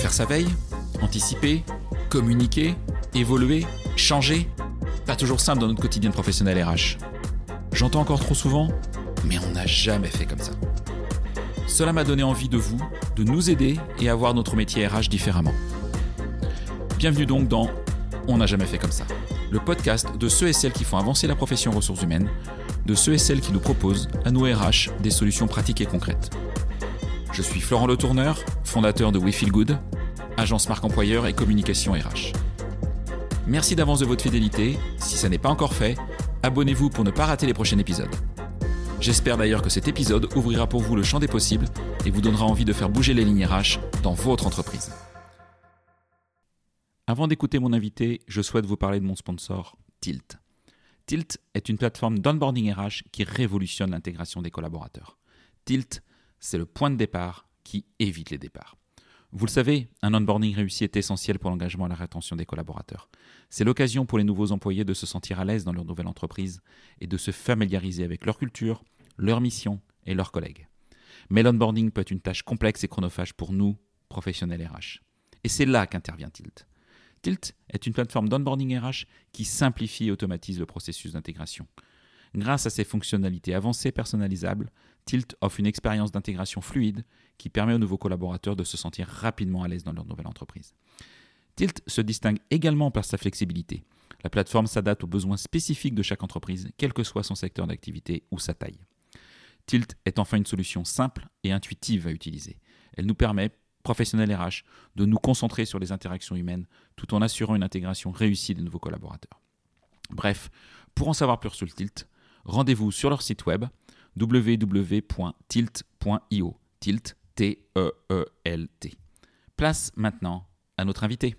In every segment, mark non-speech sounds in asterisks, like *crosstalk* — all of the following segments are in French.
Faire sa veille, anticiper, communiquer, évoluer, changer, pas toujours simple dans notre quotidien de professionnel RH. J'entends encore trop souvent, mais on n'a jamais fait comme ça. Cela m'a donné envie de vous, de nous aider et à voir notre métier RH différemment. Bienvenue donc dans On n'a jamais fait comme ça, le podcast de ceux et celles qui font avancer la profession ressources humaines, de ceux et celles qui nous proposent, à nous RH, des solutions pratiques et concrètes. Je suis Florent Le Tourneur, fondateur de We Feel Good, agence marque employeur et communication RH. Merci d'avance de votre fidélité. Si ça n'est pas encore fait, abonnez-vous pour ne pas rater les prochains épisodes. J'espère d'ailleurs que cet épisode ouvrira pour vous le champ des possibles et vous donnera envie de faire bouger les lignes RH dans votre entreprise. Avant d'écouter mon invité, je souhaite vous parler de mon sponsor, Tilt. Tilt est une plateforme d'onboarding RH qui révolutionne l'intégration des collaborateurs. Tilt, c'est le point de départ qui évite les départs. Vous le savez, un onboarding réussi est essentiel pour l'engagement et la rétention des collaborateurs. C'est l'occasion pour les nouveaux employés de se sentir à l'aise dans leur nouvelle entreprise et de se familiariser avec leur culture, leur mission et leurs collègues. Mais l'onboarding peut être une tâche complexe et chronophage pour nous, professionnels RH. Et c'est là qu'intervient Tilt. Tilt est une plateforme d'onboarding RH qui simplifie et automatise le processus d'intégration. Grâce à ses fonctionnalités avancées personnalisables, Tilt offre une expérience d'intégration fluide qui permet aux nouveaux collaborateurs de se sentir rapidement à l'aise dans leur nouvelle entreprise. Tilt se distingue également par sa flexibilité. La plateforme s'adapte aux besoins spécifiques de chaque entreprise, quel que soit son secteur d'activité ou sa taille. Tilt est enfin une solution simple et intuitive à utiliser. Elle nous permet, professionnels RH, de nous concentrer sur les interactions humaines tout en assurant une intégration réussie des nouveaux collaborateurs. Bref, pour en savoir plus sur le Tilt, rendez-vous sur leur site web www.tilt.io. Tilt, T-E-E-L-T. Place maintenant à notre invité.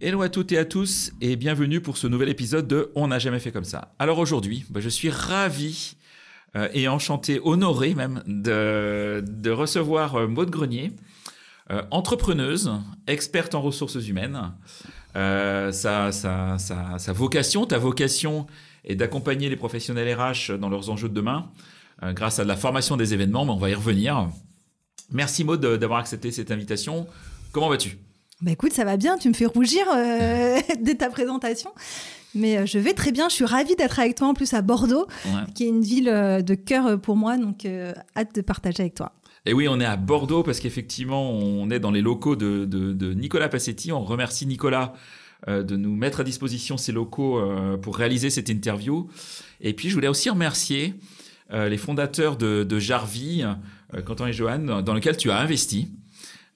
Hello à toutes et à tous et bienvenue pour ce nouvel épisode de On n'a jamais fait comme ça. Alors aujourd'hui, bah, je suis ravi euh, et enchanté, honoré même de, recevoir euh, Maude Grenier, euh, entrepreneuse, experte en ressources humaines. sa, sa, vocation, ta vocation est d'accompagner les professionnels RH dans leurs enjeux de demain grâce à de la formation des événements, mais on va y revenir. Merci Maud d'avoir accepté cette invitation. Comment vas-tu? Bah écoute, ça va bien, tu me fais rougir euh, *laughs* dès ta présentation. Mais euh, je vais très bien, je suis ravie d'être avec toi en plus à Bordeaux, qui est une ville euh, de cœur pour moi, donc hâte de partager avec toi. Et oui, on est à Bordeaux parce qu'effectivement, on est dans les locaux de, de, Nicolas Passetti. On remercie Nicolas de nous mettre à disposition ces locaux pour réaliser cette interview. Et puis, je voulais aussi remercier les fondateurs de, de Jarvie, Quentin et Johan, dans lequel tu as investi.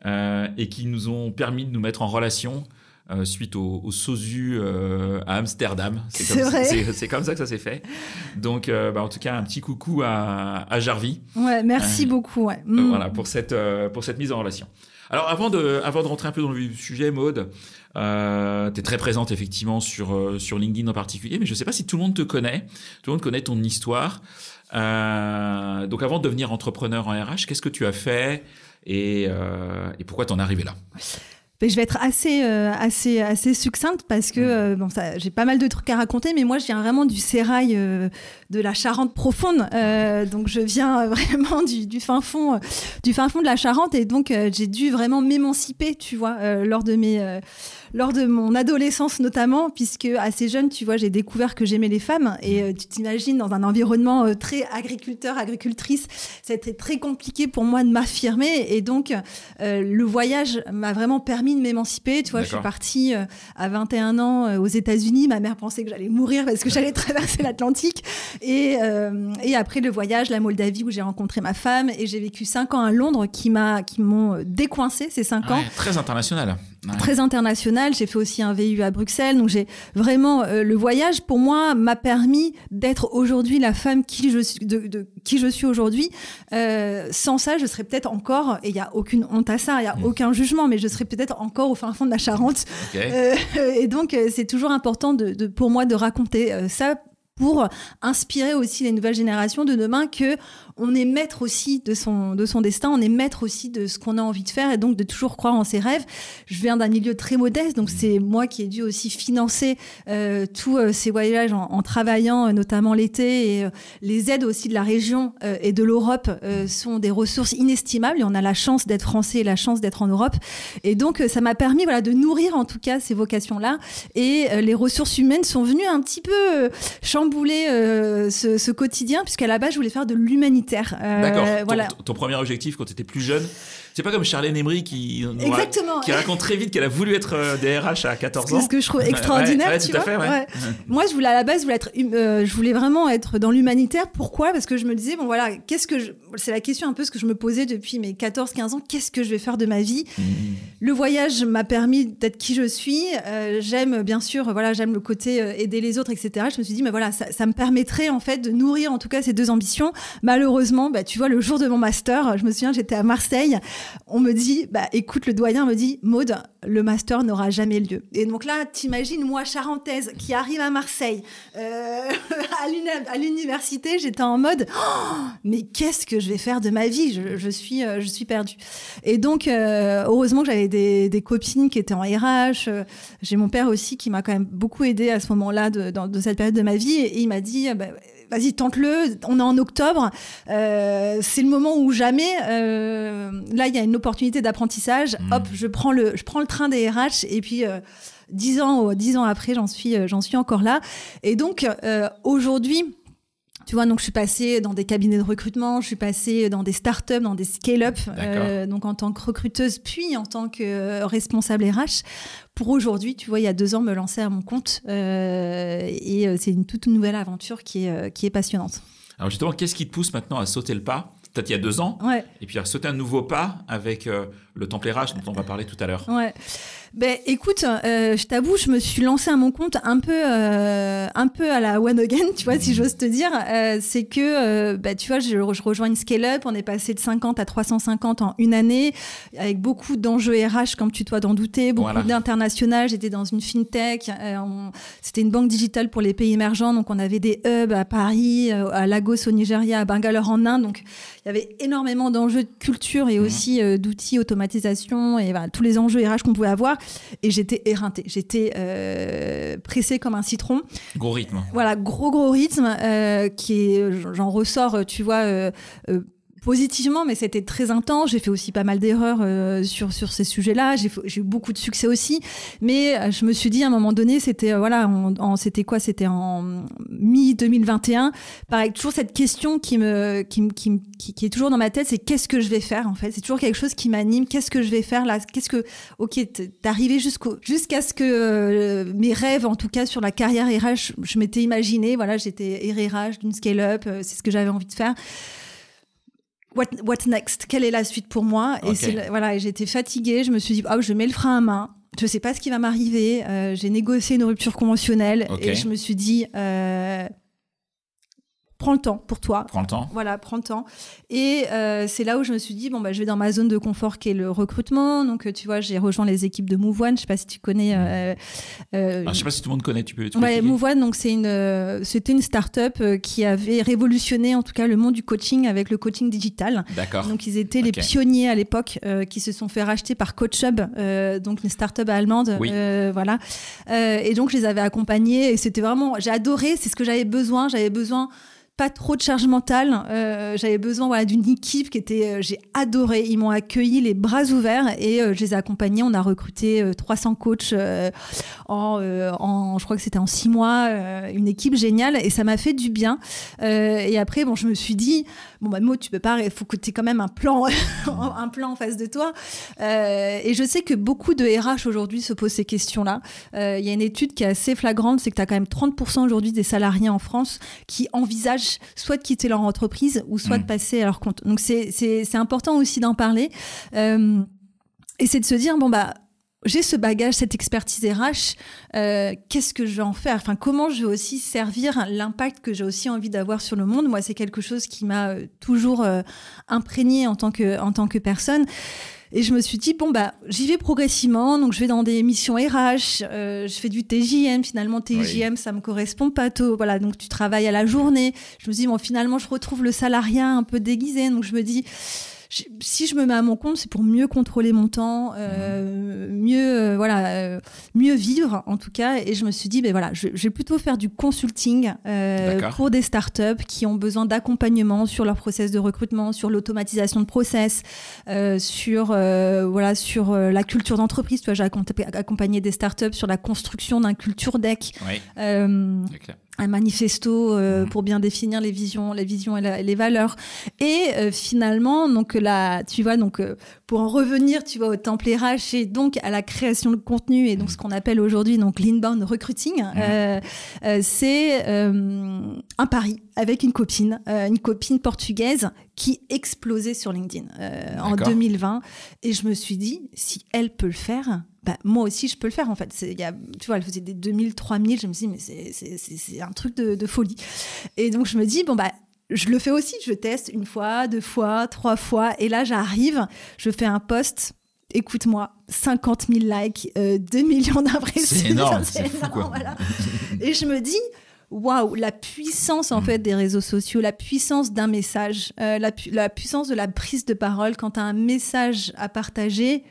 Euh, et qui nous ont permis de nous mettre en relation euh, suite au, SOSU euh, à Amsterdam. C'est comme, comme, ça que ça s'est fait. Donc, bah, en tout cas, un petit coucou à, à Jarvi. Ouais, merci beaucoup. Ouais. Mm. Voilà, pour cette, pour cette mise en relation. Alors, avant de, avant de rentrer un peu dans le sujet, Maude, euh, tu es très présente effectivement sur, sur LinkedIn en particulier, mais je ne sais pas si tout le monde te connaît, tout le monde connaît ton histoire. Donc, avant de devenir entrepreneur en RH, qu'est-ce que tu as fait et, euh, et pourquoi t'en es arrivé là? Je vais être assez, euh, assez, assez succincte parce que mm. euh, bon, ça, j'ai pas mal de trucs à raconter, mais moi, je viens vraiment du sérail de la Charente profonde. donc, je viens *laughs* vraiment du, du, fin fond, du fin fond de la Charente, et donc j'ai dû vraiment m'émanciper, tu vois, lors de mes lors de mon adolescence notamment, puisque assez jeune, tu vois, j'ai découvert que j'aimais les femmes. Et euh, tu t'imagines, dans un environnement euh, très agriculteur, agricultrice, c'était très compliqué pour moi de m'affirmer. Et donc, euh, le voyage m'a vraiment permis de m'émanciper. Tu vois, je suis partie à 21 ans aux États-Unis. Ma mère pensait que j'allais mourir parce que j'allais traverser l'Atlantique. Et, et après le voyage, la Moldavie, où j'ai rencontré ma femme. Et j'ai vécu 5 ans à Londres qui m'ont décoincé ces 5 ans. Très international très international. J'ai fait aussi un VU à Bruxelles. Donc j'ai vraiment euh, le voyage pour moi m'a permis d'être aujourd'hui la femme qui je suis, de, qui je suis aujourd'hui. Euh, sans ça, je serais peut-être encore et il y a aucune honte à ça, il y a mm. aucun jugement, mais je serais peut-être encore au fin fond de la Charente. Euh, *laughs* et donc c'est toujours important de, pour moi de raconter ça pour inspirer aussi les nouvelles générations de demain que on est maître aussi de son, de son destin, on est maître aussi de ce qu'on a envie de faire et donc de toujours croire en ses rêves. Je viens d'un milieu très modeste, donc c'est moi qui ai dû aussi financer euh, tous euh, ces voyages en, travaillant, euh, notamment l'été. Et les aides aussi de la région et de l'Europe sont des ressources inestimables on a la chance d'être français et la chance d'être en Europe. Et donc ça m'a permis voilà, de nourrir en tout cas ces vocations-là. Et les ressources humaines sont venues un petit peu chambouler ce, ce quotidien, puisqu'à la base je voulais faire de l'humanité euh, D'accord. Voilà. Ton, premier objectif quand tu étais plus jeune, c'est pas comme Charlène Emery qui, Exactement. qui raconte très vite qu'elle a voulu être DRH euh, à 14 ans. C'est ce que je trouve extraordinaire. tu vois *laughs* Moi, je voulais à la base, je voulais, être, euh, je voulais vraiment être dans l'humanitaire. Pourquoi? Parce que je me disais, bon voilà, qu'est-ce que je... c'est la question un peu ce que je me posais depuis mes 14-15 ans. Qu'est-ce que je vais faire de ma vie? Mmh. Le voyage m'a permis d'être qui je suis. j'aime bien sûr, voilà, j'aime le côté aider les autres, etc. Je me suis dit, mais voilà, ça, ça, me permettrait en fait de nourrir en tout cas ces deux ambitions. Malheureusement, bah, tu vois, le jour de mon master, je me souviens, j'étais à Marseille on me dit, bah écoute, le doyen me dit, Maude, le master n'aura jamais lieu. Et donc là, t'imagines, moi, charentaise, qui arrive à Marseille, euh, *laughs* à l'université, j'étais en mode, oh, mais qu'est-ce que je vais faire de ma vie? Je, suis, euh, je suis perdue. Et donc, euh, heureusement que j'avais des, copines qui étaient en RH. J'ai mon père aussi qui m'a quand même beaucoup aidé à ce moment-là de, cette période de ma vie. Et, il m'a dit, bah, vas-y, tente-le. On est en octobre. Euh, c'est le moment où jamais. Euh, là, il y a une opportunité d'apprentissage. Mm. Hop, je prends le, je prends le train des RH et puis. Euh, dix ans, dix ans après, j'en suis, j'en suis encore là. Et donc aujourd'hui, tu vois, donc je suis passée dans des cabinets de recrutement, je suis passée dans des startups, dans des scale-up, euh, donc en tant que recruteuse, puis en tant que euh, responsable RH. Pour aujourd'hui, tu vois, il y a deux ans, me lancer à mon compte. Euh, et c'est une toute nouvelle aventure qui est, qui est passionnante. Alors justement, qu'est-ce qui te pousse maintenant à sauter le pas? Peut-être il y a deux ans, ouais. et puis à sauter un nouveau pas avec le temple RH dont on va parler tout à l'heure. Ouais. Ben écoute, euh, je t'avoue, je me suis lancée à mon compte un peu, euh, un peu à la one again, tu vois, si j'ose te dire. Euh, c'est que, ben, tu vois, je, je, rejoins une scale-up, on est passé de 50 à 350 en une année, avec beaucoup d'enjeux RH, comme tu dois d'en douter, beaucoup d'international. J'étais dans une fintech, c'était une banque digitale pour les pays émergents, donc on avait des hubs à Paris, à Lagos au Nigeria, à Bangalore en Inde, donc il y avait énormément d'enjeux de culture et mmh. aussi d'outils, automatisation et tous les enjeux RH qu'on pouvait avoir. Et j'étais éreintée. J'étais euh, pressée comme un citron. Gros rythme. Voilà, gros, gros rythme euh, qui est, j'en ressors, tu vois, euh, positivement, mais c'était très intense. J'ai fait aussi pas mal d'erreurs euh, sur, sur ces sujets-là. J'ai, eu beaucoup de succès aussi. Mais euh, je me suis dit à un moment donné, c'était euh, voilà, en, c'était quoi? C'était en mi-2021. Pareil, toujours cette question qui, me, qui, qui, qui, est toujours dans ma tête, c'est qu'est-ce que je vais faire en fait? C'est toujours quelque chose qui m'anime. Qu'est-ce que je vais faire là? Qu'est-ce que. Ok, arrivé jusqu'au, jusqu'à ce que mes rêves, en tout cas sur la carrière RH, je m'étais imaginé. Voilà, j'étais RH d'une scale-up. c'est ce que j'avais envie de faire what, what next? Quelle est la suite pour moi? Et voilà, j'étais fatiguée. Je me suis dit, oh, je mets le frein à main. Je sais pas ce qui va m'arriver. Euh, j'ai négocié une rupture conventionnelle et je me suis dit, euh, prends le temps pour toi. Prends le temps. Voilà, prends le temps. Et euh, c'est là où je me suis dit, bon, bah, je vais dans ma zone de confort qui est le recrutement. Donc, euh, tu vois, j'ai rejoint les équipes de Move One. Je sais pas si tu connais. Euh, euh ah, je sais pas si tout le monde connaît, tu peux. Tu ouais, Move One, donc c'est une, c'était une start-up qui avait révolutionné, en tout cas, le monde du coaching avec le coaching digital. D'accord. Donc, ils étaient les pionniers à l'époque qui se sont fait racheter par CoachHub, donc une start-up allemande. Oui. voilà. et donc, je les avais accompagnés et c'était vraiment, j'ai adoré, c'est ce que j'avais besoin. J'avais besoin trop de charge mentale. Euh, j'avais besoin voilà, d'une équipe qui était, euh, j'ai adoré. Ils m'ont accueilli les bras ouverts et euh, je les ai accompagnés. On a recruté 300 coachs en, en, je crois que c'était en six mois, une équipe géniale et ça m'a fait du bien. et après, bon, je me suis dit, bon, bah, Mo, tu peux pas, il faut que tu aies quand même un plan, *laughs* un plan en face de toi. et je sais que beaucoup de RH aujourd'hui se posent ces questions-là. Il y a une étude qui est assez flagrante, c'est que tu as quand même 30% aujourd'hui des salariés en France qui envisagent soit de quitter leur entreprise ou soit de mm. passer à leur compte. Donc c'est important aussi d'en parler. Euh, et c'est de se dire, bon, bah, j'ai ce bagage, cette expertise RH, euh, qu'est-ce que je vais en faire? Enfin, comment je vais aussi servir l'impact que j'ai aussi envie d'avoir sur le monde? Moi, c'est quelque chose qui m'a euh, toujours imprégné en tant que en tant que personne. Et je me suis dit, bon, bah, j'y vais progressivement. Donc, je vais dans des missions RH, euh, je fais du TJM. Finalement, TJM, ça me correspond pas tôt. Voilà, donc tu travailles à la journée. Je me dis, bon, finalement, je retrouve le salariat un peu déguisé. Donc, je me dis, si je me mets à mon compte, c'est pour mieux contrôler mon temps, euh, mieux euh, voilà, euh, mieux vivre en tout cas. Et je me suis dit, ben voilà, je, vais plutôt faire du consulting pour des startups qui ont besoin d'accompagnement sur leur process de recrutement, sur l'automatisation de process, sur voilà, sur la culture d'entreprise. Tu vois, j'ai accompagné des startups sur la construction d'un culture deck. Oui un manifesto euh, mhm. pour bien définir les visions, les visions et, les valeurs. Et euh, finalement, donc là, tu vois, donc euh, pour en revenir, tu vois, au temple RH et donc à la création de contenu et donc ce qu'on appelle aujourd'hui donc l'inbound recruiting, mhm. c'est un pari avec une copine, une copine portugaise qui explosait sur LinkedIn en 2020. Et je me suis dit, si elle peut le faire, bah, moi aussi, je peux le faire, en fait. Y a, tu vois, elle faisait des 2000, 3000. Je me suis dit, mais c'est un truc de, folie. Et donc, je me dis, bon, bah, je le fais aussi. Je teste une fois, deux fois, trois fois. Et là, j'arrive, je fais un post. Écoute-moi, 50 000 likes, 2 euh, millions d'impressions. C'est énorme, *laughs* c'est fou, quoi. *laughs* Et je me dis, waouh, la puissance en mm. fait des réseaux sociaux, la puissance d'un message, euh, la, la, puissance de la prise de parole quand tu as un message à partager,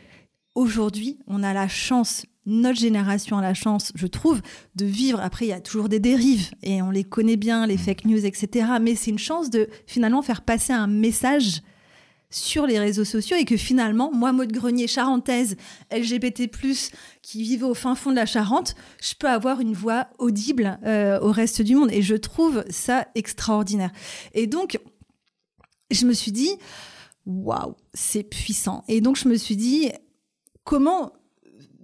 aujourd'hui, on a la chance, notre génération a la chance, je trouve, de vivre. Après, il y a toujours des dérives et on les connaît bien, les fake news, etc. Mais c'est une chance de finalement faire passer un message sur les réseaux sociaux et que finalement, moi, mode grenier charentaise, LGBT+, qui vivait au fin fond de la Charente, je peux avoir une voix audible euh, au reste du monde. Et je trouve ça extraordinaire. Et donc, je me suis dit, waouh, c'est puissant. Et donc, je me suis dit, comment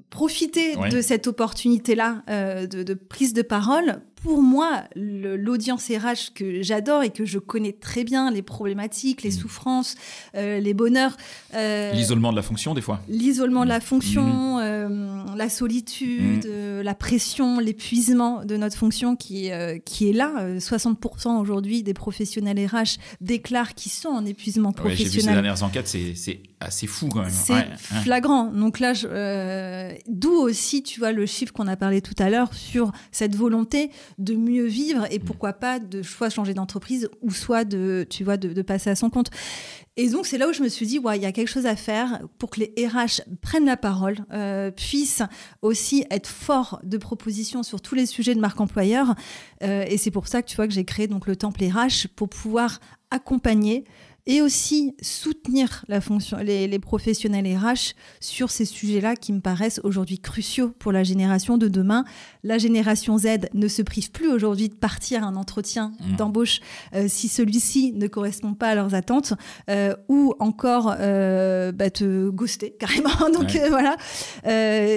profiter de cette opportunité-là euh, de, prise de parole? Pour moi, l'audience RH que j'adore et que je connais très bien, les problématiques, les mm. souffrances, euh, les bonheurs. Euh, l'isolement de la fonction, des fois. L'isolement de la mm. fonction, mm. euh, la solitude, la pression, l'épuisement de notre fonction qui, qui est là. 60% aujourd'hui des professionnels RH déclarent qu'ils sont en épuisement professionnel. J'ai vu ces dernières enquêtes, c'est assez fou quand même. C'est flagrant. Donc là, d'où aussi, tu vois, le chiffre qu'on a parlé tout à l'heure sur cette volonté de mieux vivre et pourquoi pas de soit changer d'entreprise ou soit de, tu vois, de, passer à son compte. Et donc, c'est là où je me suis dit, ouais, il y a quelque chose à faire pour que les RH prennent la parole, euh, puissent aussi être forts de propositions sur tous les sujets de marque employeur. Euh, et c'est pour ça que tu vois que j'ai créé donc le temple RH pour pouvoir accompagner et aussi soutenir la fonction, les, les professionnels RH sur ces sujets-là qui me paraissent aujourd'hui cruciaux pour la génération de demain. La génération Z ne se prive plus aujourd'hui de partir à un entretien mmh. d'embauche euh, si celui-ci ne correspond pas à leurs attentes euh, ou encore euh, bah, te ghoster *laughs* carrément. donc voilà.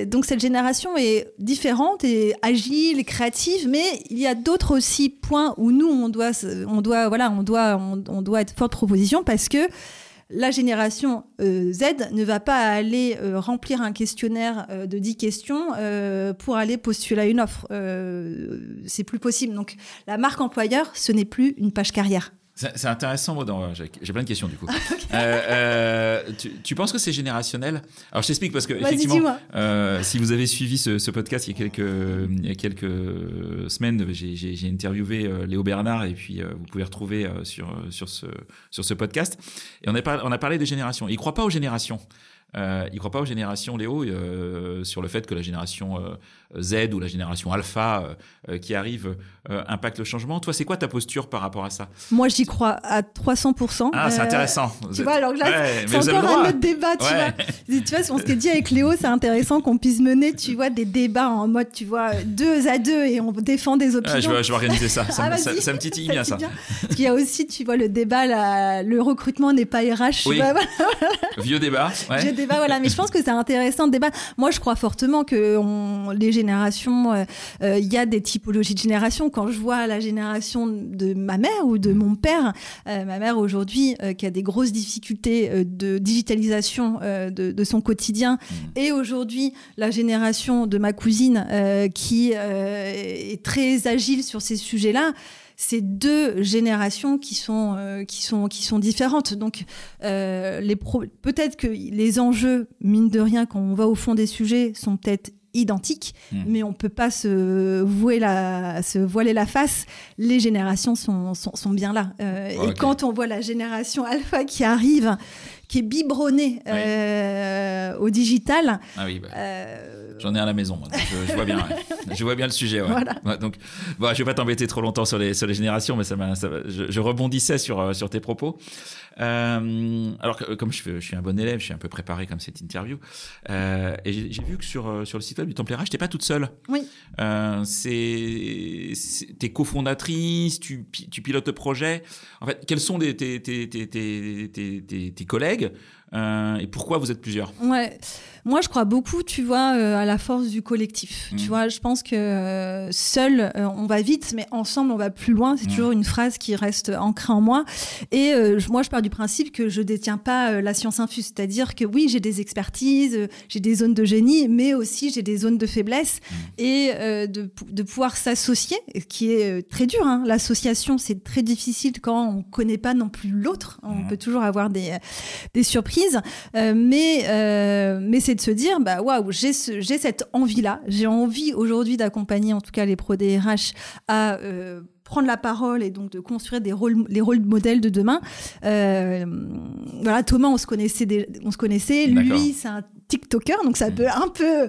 Donc cette génération est différente et agile, créative, mais il y a d'autres aussi points où nous on doit, on doit, voilà, on doit, on, on doit être forte proposition parce que la génération euh, Z ne va pas aller euh, remplir un questionnaire euh, de 10 questions pour aller postuler à une offre. c'est plus possible. Donc la marque employeur, ce n'est plus une page carrière. C'est intéressant, moi, j'ai plein de questions du coup. *laughs* Euh, euh, tu, penses que c'est générationnel? Alors je t'explique parce que effectivement, euh, si vous avez suivi ce, podcast il y a quelques, il y a quelques semaines, j'ai interviewé Léo Bernard et puis vous pouvez retrouver sur, sur, ce, sur ce podcast. Et on a, parlé, on a parlé des générations. Il ne croit pas aux générations. Euh, il ne croit pas aux générations, Léo, euh, sur le fait que la génération euh, Z ou la génération Alpha qui arrive impacte le changement. Toi, c'est quoi ta posture par rapport à ça? Moi, j'y crois à 300%. Ah, c'est intéressant. Tu vois, alors là, c'est encore un autre débat, tu vois. Tu vois, ce qu'on dit avec Léo, c'est intéressant qu'on puisse mener, tu vois, des débats en mode, tu vois, deux à deux et on défend des opinions. je, vais, organiser ça. Ça, me, ah, titille bien, ça. Il y a aussi, tu vois, le débat, le recrutement n'est pas RH. Oui. *laughs* Vieux débat. Ouais voilà. Mais je pense que c'est intéressant de débattre. Moi, je crois fortement que les générations, euh, euh, il y a des typologies de générations. Quand je vois la génération de ma mère ou de mon père, euh, ma mère aujourd'hui qui a des grosses difficultés de digitalisation de, son quotidien, mmh. et aujourd'hui la génération de ma cousine qui est très agile sur ces sujets-là c'est deux générations qui sont, euh, qui sont, qui sont différentes. Donc, euh, les peut-être que les enjeux, mine de rien, quand on va au fond des sujets, sont peut-être identiques, hmm. mais on peut pas se, vouer la, se voiler la face. Les générations sont, sont, bien là. Euh, et quand on voit la génération alpha qui arrive, qui est biberonné euh, au digital. Ah oui, bah. euh, j'en ai à la maison. je, vois bien, je vois bien le sujet. Ouais. donc, bon, je vais pas t'embêter trop longtemps sur les sur les générations, mais ça, ça je, je, rebondissais sur euh, sur tes propos. Euh, alors que, comme je, je, suis un bon élève, je suis un peu préparé comme cette interview, euh, et j'ai vu que sur euh, sur le site web du Temple RH, t'es pas toute seule. Oui. Euh, c'est t'es cofondatrice, tu tu pilotes le projet. En fait, quels sont tes tes tes tes tes, tes collègues euh, et pourquoi vous êtes plusieurs? Ouais, moi je crois beaucoup, tu vois, euh, à la force du collectif. Tu mmh. vois, je pense que euh, seul on va vite, mais ensemble on va plus loin. C'est mmh. toujours une phrase qui reste ancrée en moi. Et moi je pars du principe que je détiens pas la science infuse, c'est-à-dire que oui j'ai des expertises, j'ai des zones de génie, mais aussi j'ai des zones de faiblesse mmh. et de, de, pouvoir s'associer, qui est très dur. Hein. L'association c'est très difficile quand on connaît pas non plus l'autre. On peut toujours avoir des des surprises euh, mais euh, mais c'est de se dire, bah waouh, j'ai j'ai cette envie-là. J'ai envie aujourd'hui d'accompagner en tout cas les pros DRH à euh, prendre la parole et donc de construire des rôles, les rôles modèles de demain. voilà, Thomas, on se connaissait, on se connaissait. Lui, c'est un TikToker, donc ça mm. peut un peu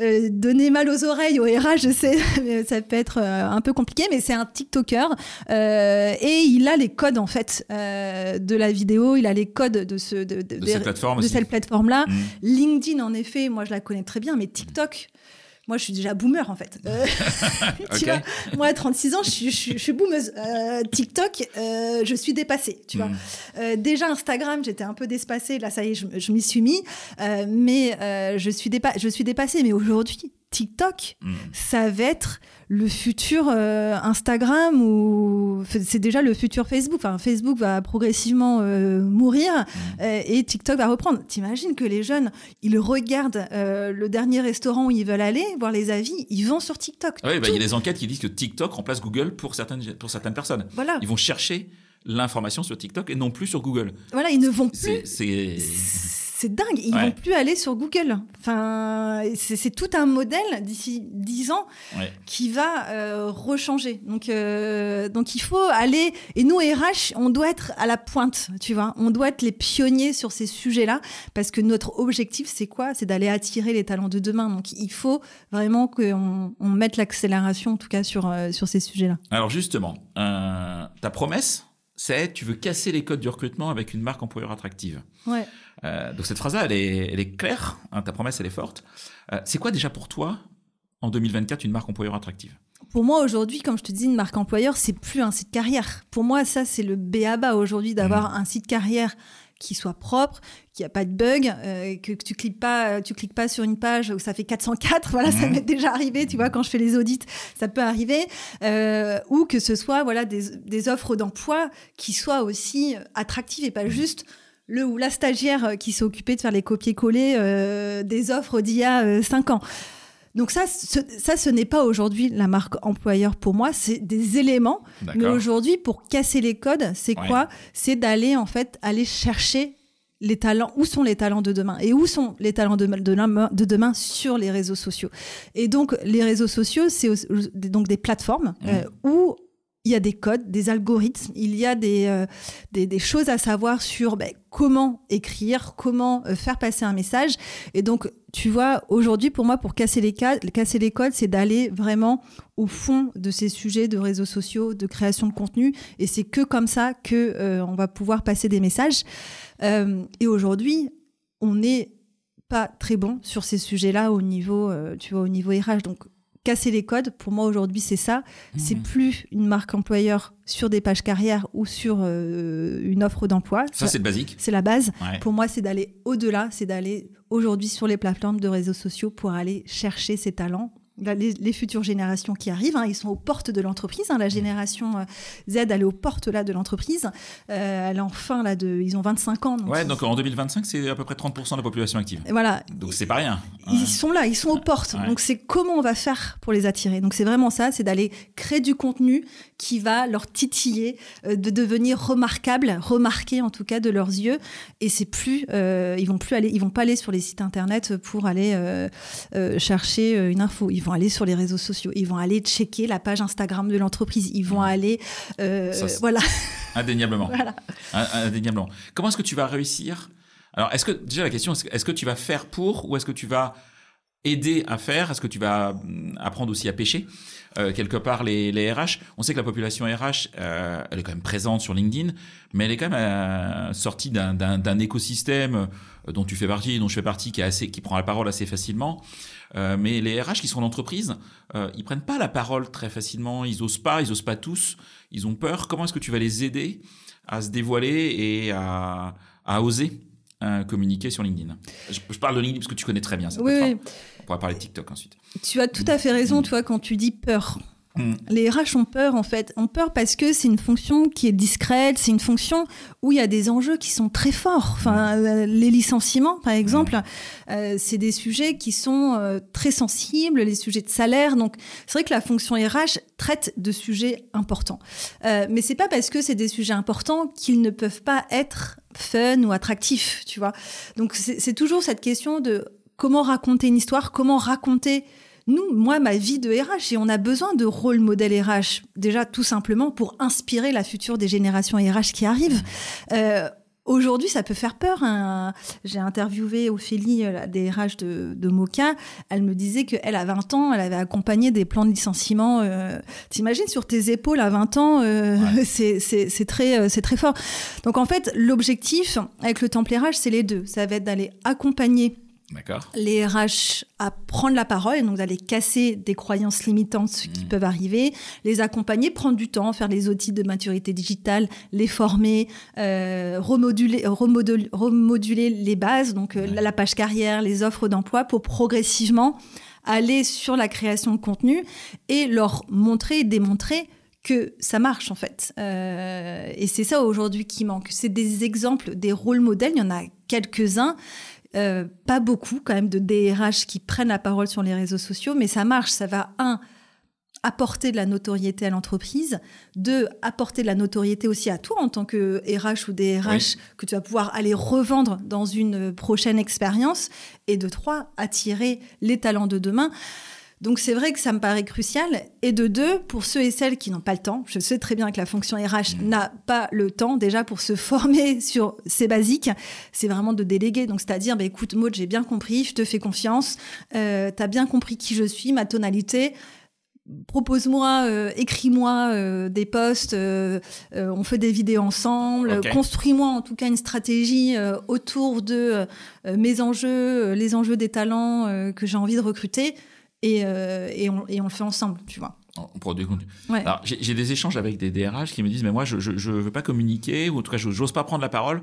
euh, donner mal aux oreilles au RH, je sais, *laughs* ça peut être euh, un peu compliqué, mais c'est un TikToker euh, et il a les codes en fait de la vidéo, il a les codes de ce de, cette plateforme là. Mm. LinkedIn, en effet, moi je la connais très bien, mais TikTok. Moi, je suis déjà boomer, en fait. Euh, *laughs* *laughs* tu vois, moi, à 36 ans, je suis, je, suis boomeuse. Euh, TikTok, euh, je suis dépassée, tu vois. Hmm. déjà, Instagram, j'étais un peu dépassée. Là, ça y est, je, je m'y suis mis. mais je, suis je suis dépassée. Mais aujourd'hui, TikTok, hmm. ça va être le futur euh, Instagram ou c'est déjà le futur Facebook. Enfin, Facebook va progressivement euh, mourir mmh. euh, et TikTok va reprendre. T'imagines que les jeunes, ils regardent le dernier restaurant où ils veulent aller, voir les avis, ils vont sur TikTok. Ah oui, bah, il y a des enquêtes qui disent que TikTok remplace Google pour certaines, pour certaines personnes. Voilà. Ils vont chercher l'information sur TikTok et non plus sur Google. Voilà, ils ne vont plus. C'est c'est dingue. Ils vont plus aller sur Google. Enfin, c'est tout un modèle d'ici 10 ans qui va euh, rechanger. Donc, euh, donc il faut aller. Et nous, RH, on doit être à la pointe, tu vois. On doit être les pionniers sur ces sujets-là parce que notre objectif, c'est quoi? C'est d'aller attirer les talents de demain. Donc, il faut vraiment qu'on on mette l'accélération, en tout cas, sur, euh, sur ces sujets-là. Alors, justement, ta promesse, c'est tu veux casser les codes du recrutement avec une marque employeur attractive. Ouais. Euh, donc cette phrase-là, elle est, elle est claire, hein, ta promesse, elle est forte. Euh, c'est quoi déjà pour toi, en 2024, une marque employeur attractive? Pour moi aujourd'hui, comme je te dis, une marque employeur, c'est plus un site carrière. Pour moi, ça c'est le B.A.B.A. aujourd'hui d'avoir mmh. un site carrière qui soit propre, qui a pas de bug, euh, que, tu cliques pas, tu cliques pas sur une page où ça fait 404. *laughs* Voilà, ça mmh. m'est déjà arrivé. Tu vois, quand je fais les audits, ça peut arriver. ou que ce soit voilà des, des offres d'emploi qui soient aussi attractives et pas mmh. juste le ou la stagiaire euh, qui s'est occupée de faire les copier-coller euh, des offres d'il y a 5 euh, ans. Donc ça, ce, ça, ce n'est pas aujourd'hui la marque employeur pour moi, c'est des éléments. Mais aujourd'hui, pour casser les codes, c'est quoi? C'est d'aller en fait aller chercher les talents, où sont les talents de demain? Et où sont les talents de, de, demain sur les réseaux sociaux? Et donc les réseaux sociaux, c'est donc des plateformes mmh. où il y a des codes, des algorithmes, il y a des, euh, des, choses à savoir sur ben, comment écrire, comment euh, faire passer un message. Et donc, tu vois, aujourd'hui, pour moi, pour casser les, casser les codes, c'est d'aller vraiment au fond de ces sujets de réseaux sociaux, de création de contenu. Et c'est que comme ça que euh, on va pouvoir passer des messages. et aujourd'hui, on n'est pas très bon sur ces sujets-là au niveau, tu vois, au niveau RH. Donc, casser les codes, pour moi aujourd'hui c'est ça. C'est mmh. plus une marque employeur sur des pages carrière ou sur euh, une offre d'emploi. Ça, c'est le basique. C'est la base. Pour moi, c'est d'aller au-delà, c'est d'aller aujourd'hui sur les plateformes de réseaux sociaux pour aller chercher ces talents les, futures générations qui arrivent, hein, ils sont aux portes de l'entreprise. Hein, la génération euh, Z, elle est aux portes là de l'entreprise. Euh, elle est enfin là de, ils ont 25 ans. Donc ouais, donc en 2025, c'est à peu près 30% de la population active. Voilà. Donc c'est pas rien. Ils sont là, ils sont aux portes. Donc c'est comment on va faire pour les attirer. Donc c'est vraiment ça, c'est d'aller créer du contenu qui va leur titiller, euh, de devenir remarquable, remarqué en tout cas de leurs yeux. Et c'est plus, ils vont plus aller, ils vont pas aller sur les sites internet pour aller chercher une info vont aller sur les réseaux sociaux, ils vont aller checker la page Instagram de l'entreprise, ils vont mmh. aller, euh, voilà. Indéniablement. *laughs* Indéniablement. Comment est-ce que tu vas réussir? Alors, est-ce que déjà la question, est-ce que tu vas faire pour ou est-ce que tu vas aider à faire? Est-ce que tu vas hum, apprendre aussi à pêcher euh, quelque part les, les, RH On sait que la population RH, euh, elle est quand même présente sur LinkedIn, mais elle est quand même euh, sortie d'un écosystème dont tu fais partie, dont je fais partie, qui, est assez, qui prend la parole assez facilement. Mais les RH qui sont en entreprise, ils prennent pas la parole très facilement, ils osent pas, ils osent pas tous, ils ont peur. Comment est-ce que tu vas les aider à se dévoiler et à, à oser communiquer sur LinkedIn? Je, parle de LinkedIn parce que tu connais très bien ça. Oui, On pourra parler de TikTok ensuite. Tu as tout à fait raison, toi, quand tu dis peur. Mm. Les RH ont peur en fait, ont peur parce que c'est une fonction qui est discrète, c'est une fonction où il y a des enjeux qui sont très forts. Enfin, mm. euh, les licenciements, par exemple, euh, c'est des sujets qui sont euh, très sensibles, les sujets de salaire. Donc, c'est vrai que la fonction RH traite de sujets importants, mais c'est pas parce que c'est des sujets importants qu'ils ne peuvent pas être fun ou attractifs, tu vois. Donc, c'est toujours cette question de comment raconter une histoire, comment raconter nous, moi, ma vie de RH, et on a besoin de rôle modèle RH, déjà tout simplement pour inspirer la future des générations RH qui arrivent. Euh, aujourd'hui, ça peut faire peur. Hein. J'ai interviewé Ophélie, la DRH de, de Moka. Elle me disait qu'elle, à 20 ans, elle avait accompagné des plans de licenciement. Euh, T'imagines sur tes épaules à 20 ans, euh, *laughs* c'est très, euh, très fort. Donc, en fait, l'objectif avec le temple RH, c'est les deux. Ça va être d'aller accompagner les RH à prendre la parole, donc d'aller casser des croyances limitantes qui mmh. peuvent arriver, les accompagner, prendre du temps, faire les outils de maturité digitale, les former, euh, remoduler, remoduler, les bases, donc euh, la page carrière, les offres d'emploi, pour progressivement aller sur la création de contenu et leur montrer et démontrer que ça marche en fait. Euh, et c'est ça aujourd'hui qui manque. C'est des exemples, des rôles modèles, il y en a quelques-uns. Euh, pas beaucoup quand même de DRH qui prennent la parole sur les réseaux sociaux, mais ça marche. Ça va, un, apporter de la notoriété à l'entreprise, deux, apporter de la notoriété aussi à toi en tant que RH ou DRH que tu vas pouvoir aller revendre dans une prochaine expérience, et de trois, attirer les talents de demain. Donc c'est vrai que ça me paraît crucial. Et de deux, pour ceux et celles qui n'ont pas le temps, je sais très bien que la fonction RH mmh. n'a pas le temps déjà pour se former *laughs* sur ces basiques, c'est vraiment de déléguer. Donc c'est-à-dire, bah, écoute Maud, j'ai bien compris, je te fais confiance, euh, tu as bien compris qui je suis, ma tonalité propose-moi, euh, écris-moi euh, des posts, on fait des vidéos ensemble, construis-moi en tout cas une stratégie autour de mes enjeux, les enjeux des talents que j'ai envie de recruter. Euh, et, on, le fait ensemble, tu vois. On produit contenu. Alors, j'ai des échanges avec des DRH qui me disent, mais moi, je ne veux pas communiquer, ou en tout cas, je n'ose pas prendre la parole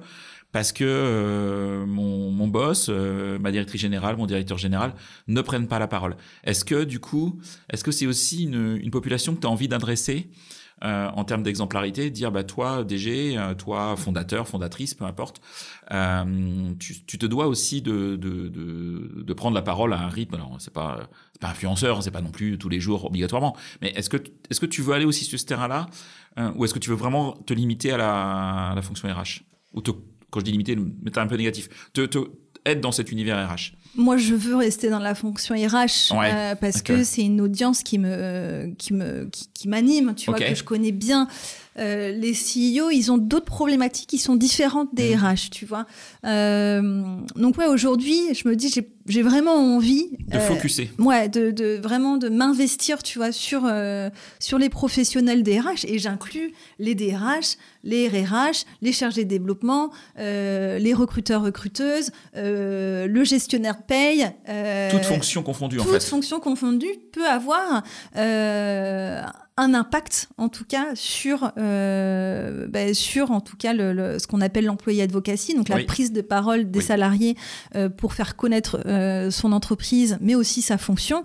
parce que euh, mon, boss, euh, ma directrice générale, mon directeur général ne prennent pas la parole. Est-ce que, du coup, est-ce que c'est aussi une, une population que tu as envie d'adresser euh, en termes d'exemplarité, dire bah toi DG, euh, toi fondateur, fondatrice, peu importe, euh, tu, te dois aussi de, de, prendre la parole à un rythme. Alors c'est pas pas influenceur, c'est pas non plus tous les jours obligatoirement. Mais est-ce que est-ce que tu veux aller aussi sur ce terrain-là, ou est-ce que tu veux vraiment te limiter à la, fonction RH ou quand je dis limiter, mettre un peu négatif, être dans cet univers RH moi, je veux rester dans la fonction RH euh, parce que c'est une audience qui me qui me qui, m'anime, tu vois, que je connais bien. Euh, les CEO, ils ont d'autres problématiques qui sont différentes des RH, mm. tu vois. Euh, donc ouais, aujourd'hui, je me dis, j'ai vraiment envie de focuser. Ouais, de, de, vraiment de m'investir, tu vois, sur sur les professionnels des RH et j'inclus les DRH, les RRH, les chargés de développement, les recruteurs recruteuses, le gestionnaire paye. Euh, toute fonction confondue, en fait. Toute fonction confondue peut avoir euh, un impact en tout cas sur euh, bah, sur en tout cas le, ce qu'on appelle l'employé advocacy donc la prise de parole des salariés euh, pour faire connaître euh, son entreprise mais aussi sa fonction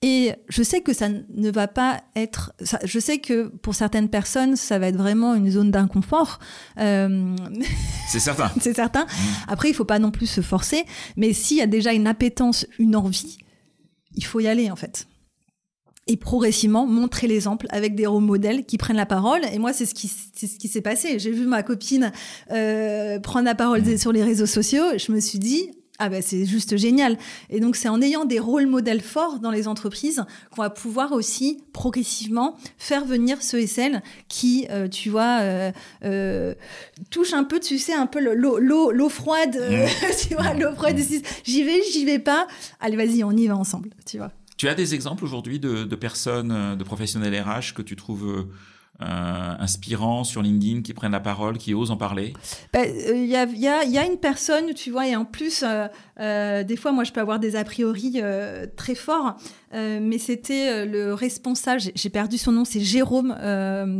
et je sais que ça ne va pas être. je sais que pour certaines personnes, ça va être vraiment une zone d'inconfort. Euh, *laughs* c'est certain. c'est certain. Mmh. Après, il faut pas non plus se forcer. Mais s'il y a déjà une appétence, une envie, il faut y aller en fait et progressivement montrer l'exemple avec des rôles modèles qui prennent la parole. Et moi, c'est ce qui c'est ce qui s'est passé. J'ai vu ma copine euh, prendre la parole mmh. sur les réseaux sociaux. Je me suis dit ah ben c'est juste génial. Et donc c'est en ayant des rôles modèles forts dans les entreprises qu'on va pouvoir aussi progressivement faire venir ceux et celles qui, euh, tu vois, euh, euh, touchent un peu, tu sais, un peu l'eau l'eau froide, mmh. *laughs* tu vois, l'eau froide. J'y vais, j'y vais pas. Allez, vas-y, on y va ensemble, tu vois. Tu as des exemples aujourd'hui de, personnes, de professionnels RH que tu trouves euh, inspirants sur LinkedIn qui prennent la parole, qui osent en parler Il ben, euh, y, a, y, a, y, a, une personne, tu vois, et en plus, euh, des fois, moi, je peux avoir des a priori très forts, mais c'était le responsable, j'ai perdu son nom, c'est Jérôme,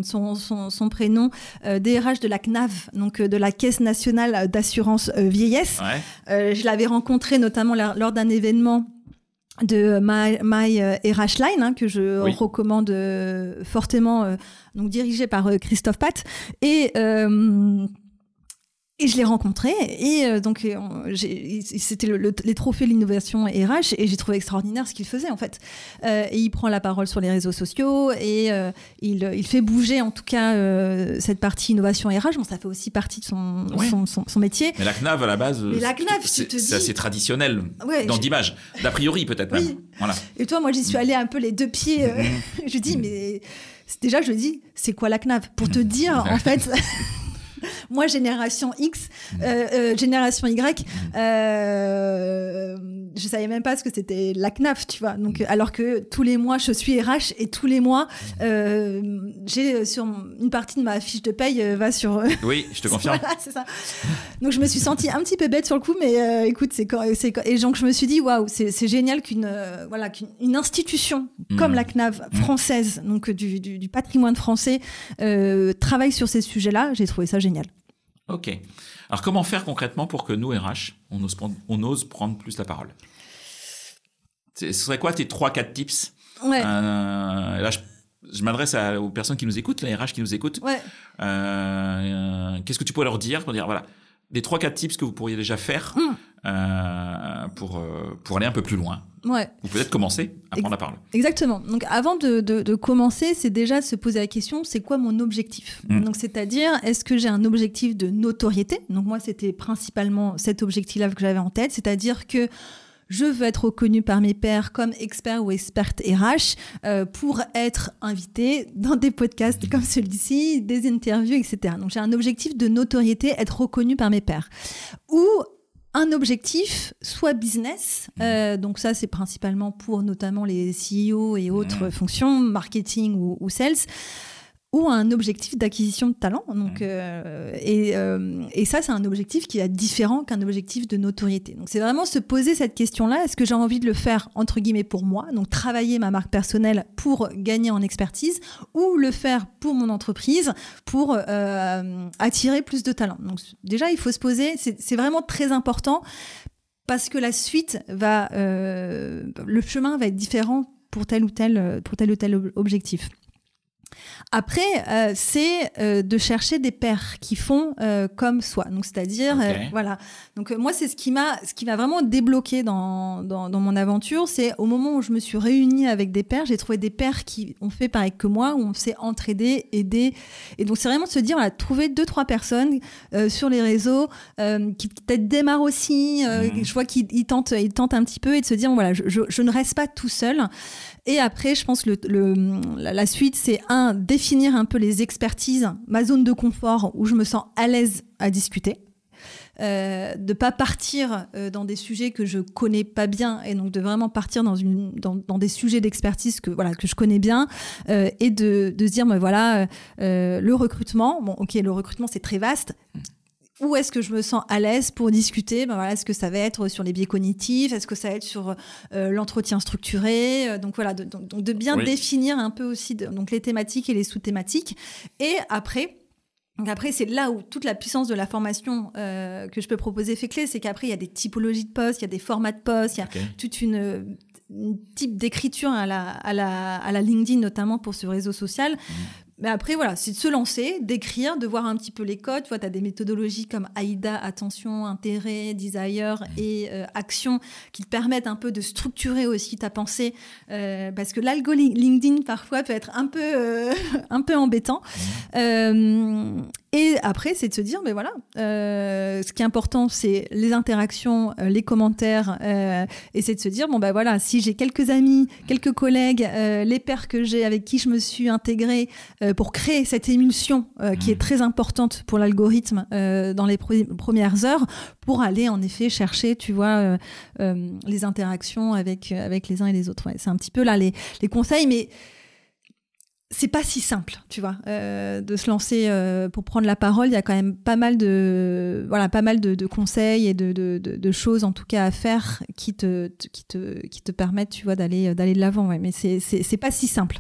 son, son, son, prénom, DRH de la CNAV, donc de la Caisse nationale d'assurance vieillesse. je l'avais rencontré notamment lors d'un événement de My, My RH Line hein, que je recommande euh, fortement, euh, donc dirigé par euh, Christophe Pat et et je l'ai rencontré et euh, donc euh, c'était le, les trophées de l'innovation RH et j'ai trouvé extraordinaire ce qu'il faisait en fait. Euh, et il prend la parole sur les réseaux sociaux et il, il, fait bouger en tout cas cette partie innovation RH. Bon, ça fait aussi partie de son, son, son, métier. Mais la CNAV à la base, c'est assez traditionnel dans l'image, d'a priori peut-être même. Voilà. Et toi, moi j'y suis allée un peu les deux pieds. Mm-hmm. *laughs* je dis mais déjà je dis c'est quoi la CNAV? Pour te dire en *laughs* fait *laughs* moi, génération X, euh, euh, génération Y, euh, je savais même pas ce que c'était la CNAF, tu vois. Donc, alors que tous les mois, je suis RH et tous les mois, mmh. euh, j'ai sur une partie de ma fiche de paye va sur. oui, je te *laughs* confirme. voilà, c'est ça. Donc, je me suis sentie un petit peu bête sur le coup, mais écoute, c'est et donc je me suis dit waouh, c'est génial qu'une voilà qu'une institution comme la CNAV française, donc du, du, du patrimoine français, travaille sur ces sujets-là. J'ai trouvé ça génial. Ok. Alors comment faire concrètement pour que nous, RH, on ose prendre, on ose prendre plus la parole? Ce serait quoi tes 3-4 tips? Ouais. Euh, là, je, m'adresse aux personnes qui nous écoutent, les RH qui nous écoutent. Ouais. Euh, Qu'est-ce que tu pourrais leur dire pour dire, voilà, des 3-4 tips que vous pourriez déjà faire mmh. euh, pour, euh, pour aller un peu plus loin Ouais. Vous peut-être commencer à prendre la parole. Exactement. Donc avant de, de, commencer, c'est déjà se poser la question, c'est quoi mon objectif? Mmh. Donc c'est-à-dire, est-ce que j'ai un objectif de notoriété? Donc moi, c'était principalement cet objectif-là que j'avais en tête, c'est-à-dire que je veux être reconnu par mes pairs comme expert ou experte RH euh, pour être invité dans des podcasts comme celui-ci, des interviews, etc. Donc j'ai un objectif de notoriété, être reconnu par mes pairs. Ou un objectif, soit business, mmh. euh, donc ça c'est principalement pour notamment les CEO et autres mmh. fonctions, marketing ou, sales, ou un objectif d'acquisition de talent. Donc, mmh. euh, et, euh, et, ça, c'est un objectif qui est différent qu'un objectif de notoriété. Donc, c'est vraiment se poser cette question-là. Est-ce que j'ai envie de le faire, entre guillemets, pour moi Donc, travailler ma marque personnelle pour gagner en expertise ou le faire pour mon entreprise pour euh, attirer plus de talent. Donc, déjà, il faut se poser, c'est vraiment très important parce que la suite va, le chemin va être différent pour tel ou tel, pour tel ou tel objectif. Après, euh, c'est euh, de chercher des pairs qui font euh, comme soi. Donc, c'est-à-dire, voilà. Donc, moi, c'est ce qui m'a, ce qui m'a vraiment débloqué dans, dans, mon aventure. C'est au moment où je me suis réunie avec des pairs, j'ai trouvé des pairs qui ont fait pareil que moi, où on s'est entraider, aider. Et donc, c'est vraiment de se dire, voilà, trouver deux, trois personnes sur les réseaux qui peut-être démarrent aussi. Mmh. Je vois qu'ils tentent, ils tentent un petit peu et de se dire, voilà, je, je ne reste pas tout seul. Et après, je pense que le, la suite, c'est un, définir un peu les expertises, ma zone de confort où je me sens à l'aise à discuter. Euh, de pas partir euh, dans des sujets que je connais pas bien et donc de vraiment partir dans des sujets d'expertise que je connais bien euh, et de, dire mais voilà euh, le recrutement bon ok le recrutement c'est très vaste où est-ce que je me sens à l'aise pour discuter? Ben voilà, Est-ce que ça va être sur les biais cognitifs? Est-ce que ça va être sur euh, l'entretien structuré? Euh, Donc voilà, de, donc, de bien définir un peu aussi donc les thématiques et les sous-thématiques. Et après, donc après, c'est là où toute la puissance de la formation euh, que je peux proposer fait clé, c'est qu'après, il y a des typologies de postes, il y a des formats de postes, il y a toute une, type d'écriture à la, à, la, à la LinkedIn, notamment pour ce réseau social. Mmh. Mais après, voilà, c'est de se lancer, d'écrire, de voir un petit peu les codes. Tu vois, tu as des méthodologies comme AIDA, attention, intérêt, desire mmh. et euh, action, qui te permettent un peu de structurer aussi ta pensée. Euh, parce que l'algorithme LinkedIn, parfois, peut être un peu, euh, *laughs* un peu embêtant. Et après, c'est de se dire, mais voilà, ce qui est important, c'est les interactions, les commentaires. et c'est de se dire, bon, ben voilà, si j'ai quelques amis, quelques collègues, les pairs que j'ai avec qui je me suis intégrée, euh, pour créer cette émulsion euh, qui est mmh. très importante pour l'algorithme euh, dans les premières heures, pour aller en effet chercher, tu vois, les interactions avec, avec les uns et les autres. c'est un petit peu là les, les conseils, mais c'est pas si simple, tu vois, de se lancer pour prendre la parole. Il y a quand même pas mal de, voilà, pas mal de, conseils et de, de, de, choses en tout cas à faire qui te, qui te, qui te permettent, tu vois, d'aller, d'aller de l'avant. Ouais. Mais c'est, c'est pas si simple.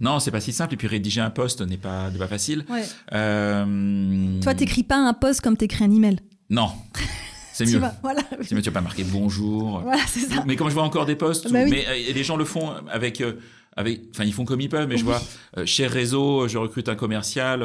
Non, c'est pas si simple. Et puis rédiger un poste n'est pas, pas facile. Ouais. Euh... Toi, t'écris pas un poste comme t'écris un email. Non. *laughs* C'est mieux. voilà. C'est mieux, tu vas pas marquer bonjour. Voilà, c'est ça. Mais comme je vois encore des posts, bah mais euh, les gens le font avec, euh, avec, enfin ils font comme ils peuvent. Mais je vois euh, chez réseau, je recrute un commercial,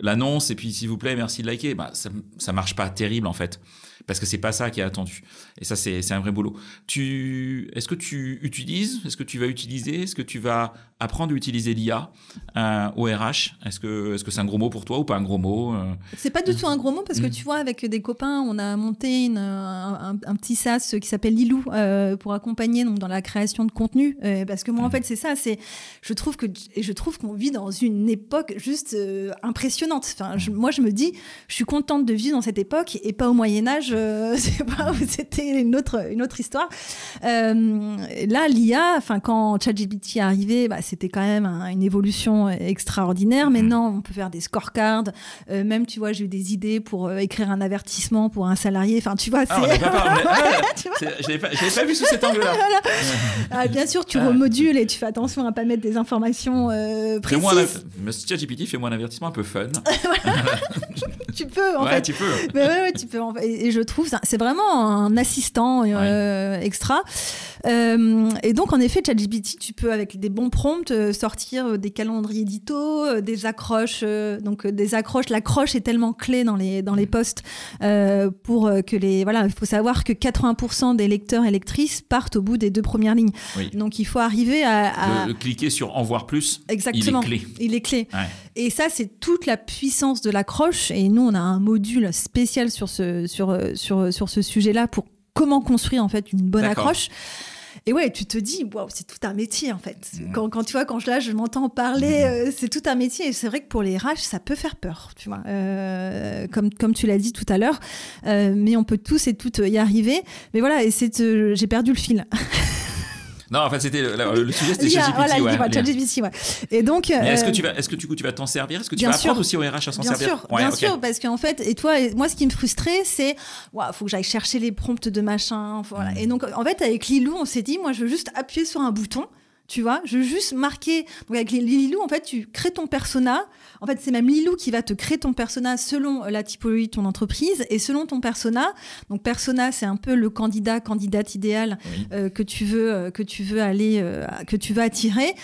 l'annonce et puis s'il vous plaît, merci de liker. Bah ça, ça marche pas terrible en fait parce que c'est pas ça qui est attendu. Et ça, c'est un vrai boulot. Tu, est-ce que tu utilises, est-ce que tu vas utiliser, est-ce que tu vas apprendre à utiliser l'IA euh, au RH Est-ce que, est-ce que c'est un gros mot pour toi ou pas un gros mot euh? C'est pas du tout un gros mot parce que mm. tu vois, avec des copains, on a monté une, un, petit SaaS qui s'appelle Lilou euh, pour accompagner donc dans la création de contenu. parce que moi, en mm. fait, c'est ça. C'est, je trouve que, je trouve qu'on vit dans une époque juste impressionnante. Enfin, moi, je me dis, je suis contente de vivre dans cette époque et pas au Moyen Âge je *laughs* c'était une autre, une autre histoire. Euh, là, l'IA, enfin, quand ChatGPT est arrivé, bah, c'était quand même une évolution extraordinaire. Mm. Maintenant, on peut faire des scorecards. Euh, même, tu vois, j'ai eu des idées pour euh, écrire un avertissement pour un salarié. Enfin, tu vois, ah, c'est. *laughs* Ah, j'avais pas, pas, vu sous cet angle-là. *laughs* ah, bien sûr, tu remodules et tu fais attention à pas mettre des informations précises. ChatGPT, fais-moi un avertissement un peu fun. tu peux, en ouais, fait. Tu peux. Mais ouais, ouais, tu peux. Et je trouve c'est vraiment un assistant euh, extra. Euh, et donc, en effet, ChatGPT, tu peux, avec des bons prompts, euh, sortir des calendriers édito, des accroches. donc, des accroches. L'accroche est tellement clé dans les, dans les posts pour que les. Voilà, il faut savoir que 80% des lecteurs et lectrices partent au bout des deux premières lignes. Donc, il faut arriver à. Le, cliquer sur en voir plus. Exactement. Il est clé. Il est clé. Et ça, c'est toute la puissance de l'accroche. Et nous, on a un module spécial sur ce, sur, sur, sur ce sujet-là pour comment construire en fait une bonne accroche. Et ouais, tu te dis, waouh, c'est tout un métier en fait. Mmh. Quand, quand, tu vois, quand je, là, je m'entends parler, mmh. euh, c'est tout un métier. Et c'est vrai que pour les RH, ça peut faire peur, tu vois. Euh, comme, comme tu l'as dit tout à l'heure. Euh, mais on peut tous et toutes y arriver. Mais voilà, et c'est, j'ai perdu le fil. *laughs* Non, en fait, c'était le, sujet, c'était ChatGPT. Voilà, ChatGPT, ouais. Et donc. est-ce que tu vas, est-ce que du coup, tu vas t'en servir? Est-ce que tu vas apprendre aussi au RH à s'en servir? sûr, Bien sûr, parce qu'en fait, et toi, moi, ce qui me frustrait, c'est, waouh, faut que j'aille chercher les prompts de machin. Voilà. Mm. Et donc, en fait, avec Lilou, on s'est dit, moi, je veux juste appuyer sur un bouton. Tu vois, je veux juste marquer. Donc avec Lilou, en fait, tu crées ton persona. En fait, c'est même Lilou qui va te créer ton persona selon la typologie de ton entreprise et selon ton persona. Donc persona, c'est un peu le candidat, candidate idéal euh, que tu veux, euh, que tu veux aller, euh, que tu veux attirer.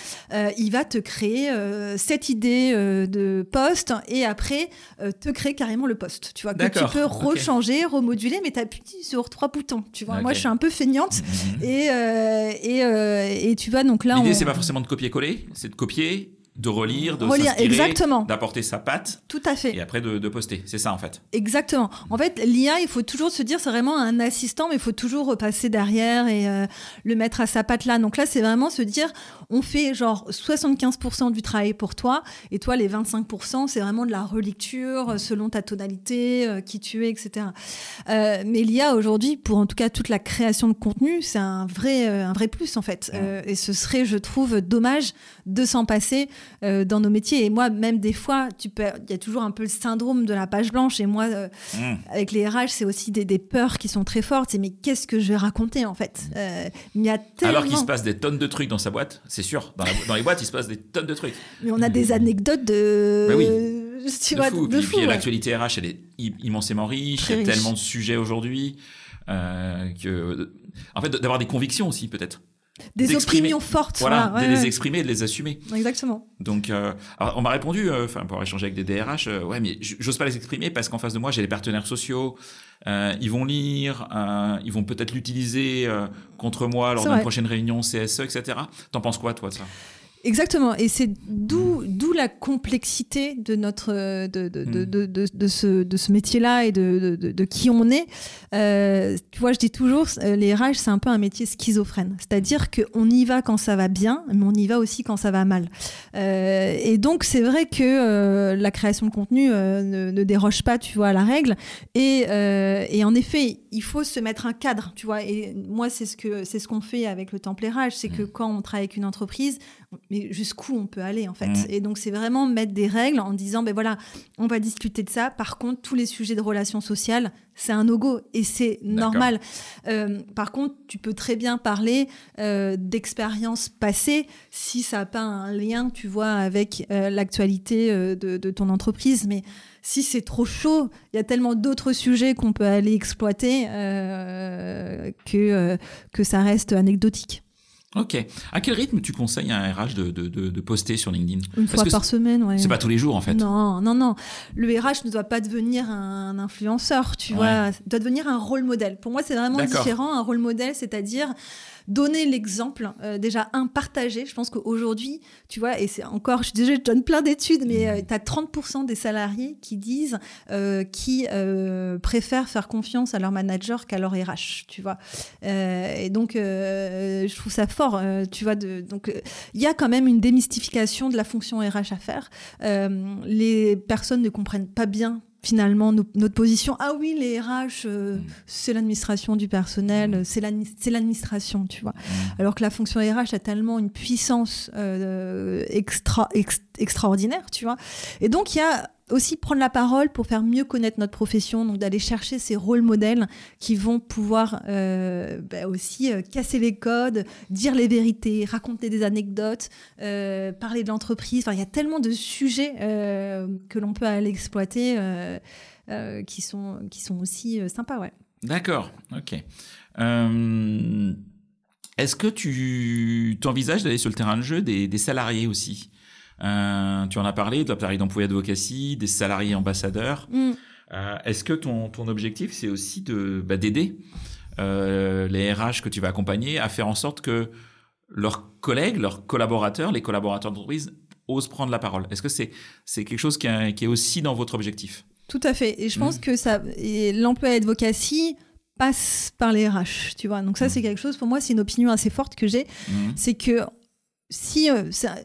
il va te créer cette idée de poste et après te créer carrément le poste. Tu vois que tu peux rechanger, remoduler, mais tu appuies sur trois boutons. Tu vois, moi je suis un peu feignante mhm. et, et, et tu vas donc là L'idée, c'est pas forcément de copier-coller, c'est de copier, de relire, de relire, exactement, d'apporter sa patte. Tout à fait. Et après de, poster. C'est ça en fait. Exactement. En fait, l'IA, il faut toujours se dire, c'est vraiment un assistant, mais il faut toujours repasser derrière et euh, le mettre à sa patte là. Donc là, c'est vraiment se dire, on fait genre 75% du travail pour toi, et toi, les 25%, c'est vraiment de la relecture euh, selon ta tonalité, euh, qui tu es, etc. mais l'IA aujourd'hui, pour en tout cas toute la création de contenu, c'est un vrai, un vrai plus en fait. et ce serait, je trouve, dommage de s'en passer euh, dans nos métiers. Et moi, même des fois, tu peux, il y a toujours un peu le syndrome de la page blanche. Et moi, euh, Mmh. avec les RH, c'est aussi des, des peurs qui sont très fortes. C'est mais qu'est-ce que je vais raconter en fait Euh, Il y a tellement. Alors qu'il se passe des tonnes de trucs dans sa boîte, c'est sûr. Dans, la- dans les boîtes, il se passe des tonnes de trucs. Mais on a des anecdotes de. Bah oui. Tu de vois, fou. de Puis, fou, puis ouais. l'actualité RH, elle est immensément riche. Très il y a riche. tellement de sujets aujourd'hui. euh, que, en fait, d'avoir des convictions aussi, peut-être. Des opinions fortes. Voilà, voilà, de ouais, les exprimer, de les assumer. Exactement. Donc, euh, alors, on m'a répondu, euh, enfin, pour échanger avec des DRH, euh, ouais, mais j'ose pas les exprimer parce qu'en face de moi, j'ai les partenaires sociaux. euh, ils vont lire, euh, ils vont peut-être l'utiliser euh, contre moi lors d'une prochaine réunion CSE, etc. T'en penses quoi, toi, de ça? Exactement. Et c'est d'où d'où la complexité de notre de, de, de, Mm. de, de, de ce, de ce métier-là et de, de, qui on est. Euh, tu vois, je dis toujours, euh, les RH, c'est un peu un métier schizophrène. C'est-à-dire qu'on y va quand ça va bien, mais on y va aussi quand ça va mal. Euh, et donc, c'est vrai que euh, la création de contenu ne, ne déroge pas, tu vois, à la règle. Et, et en effet, il faut se mettre un cadre, tu vois. Et moi, c'est ce que c'est ce qu'on fait avec le temple RH, c'est que quand on travaille avec une entreprise, mais jusqu'où on peut aller en fait. Mm. Et donc c'est vraiment mettre des règles en disant ben voilà, on va discuter de ça. Par contre, tous les sujets de relations sociales, c'est un no-go et c'est normal. Euh, par contre, tu peux très bien parler euh, d'expériences passées si ça n'a pas un lien, tu vois, avec euh, l'actualité de, de ton entreprise. Mais si c'est trop chaud, il y a tellement d'autres sujets qu'on peut aller exploiter que, que ça reste anecdotique. Ok. À quel rythme tu conseilles à un RH de, de, de, de poster sur LinkedIn? Une Parce fois que par semaine, ouais. C'est pas tous les jours, en fait. Non, non, non. Le RH ne doit pas devenir un influenceur, tu Ouais. vois. Il doit devenir un rôle modèle. Pour moi, c'est vraiment différent. Un rôle modèle, c'est-à-dire donner l'exemple, euh, déjà un partager. Je pense qu'aujourd'hui, tu vois, et c'est encore, je suis désolée, je donne plein d'études, mais tu as 30% des salariés qui disent euh, qui euh, préfèrent faire confiance à leur manager qu'à leur RH, tu vois. Euh, et donc, euh, je trouve ça fort, euh, tu vois. De, donc, euh, il y a quand même une démystification de la fonction RH à faire. Euh, les personnes ne comprennent pas bien finalement no- notre position. Ah oui, les RH, Mm. c'est l'administration du personnel, euh, c'est l'admi- c'est l'administration, tu vois. Mm. Alors que la fonction RH a tellement une puissance extra, ex- extraordinaire, tu vois. Et donc, il y a aussi prendre la parole pour faire mieux connaître notre profession, donc d'aller chercher ces rôles modèles qui vont pouvoir euh, bah, aussi euh, casser les codes, dire les vérités, raconter des anecdotes, euh, parler de l'entreprise. Enfin, il y a tellement de sujets que l'on peut aller exploiter qui, sont, qui sont aussi sympas, ouais. D'accord, ok. Est-ce que tu t'envisages d'aller sur le terrain de jeu des salariés aussi? Euh, Tu en as parlé de l'appareil d'employé advocacy, des salariés ambassadeurs. Mm. Euh, Est-ce que ton, ton objectif, c'est aussi de bah, d'aider euh, les RH que tu vas accompagner à faire en sorte que leurs collègues, leurs collaborateurs, les collaborateurs d'entreprise osent prendre la parole? Est-ce que c'est c'est quelque chose qui, est- qui est aussi dans votre objectif? Tout à fait. Et je pense Mm. que ça, l'emploi advocacy passe par les RH, tu vois. Donc ça, Mm. c'est quelque chose, pour moi, c'est une opinion assez forte que j'ai. C'est que si, ça-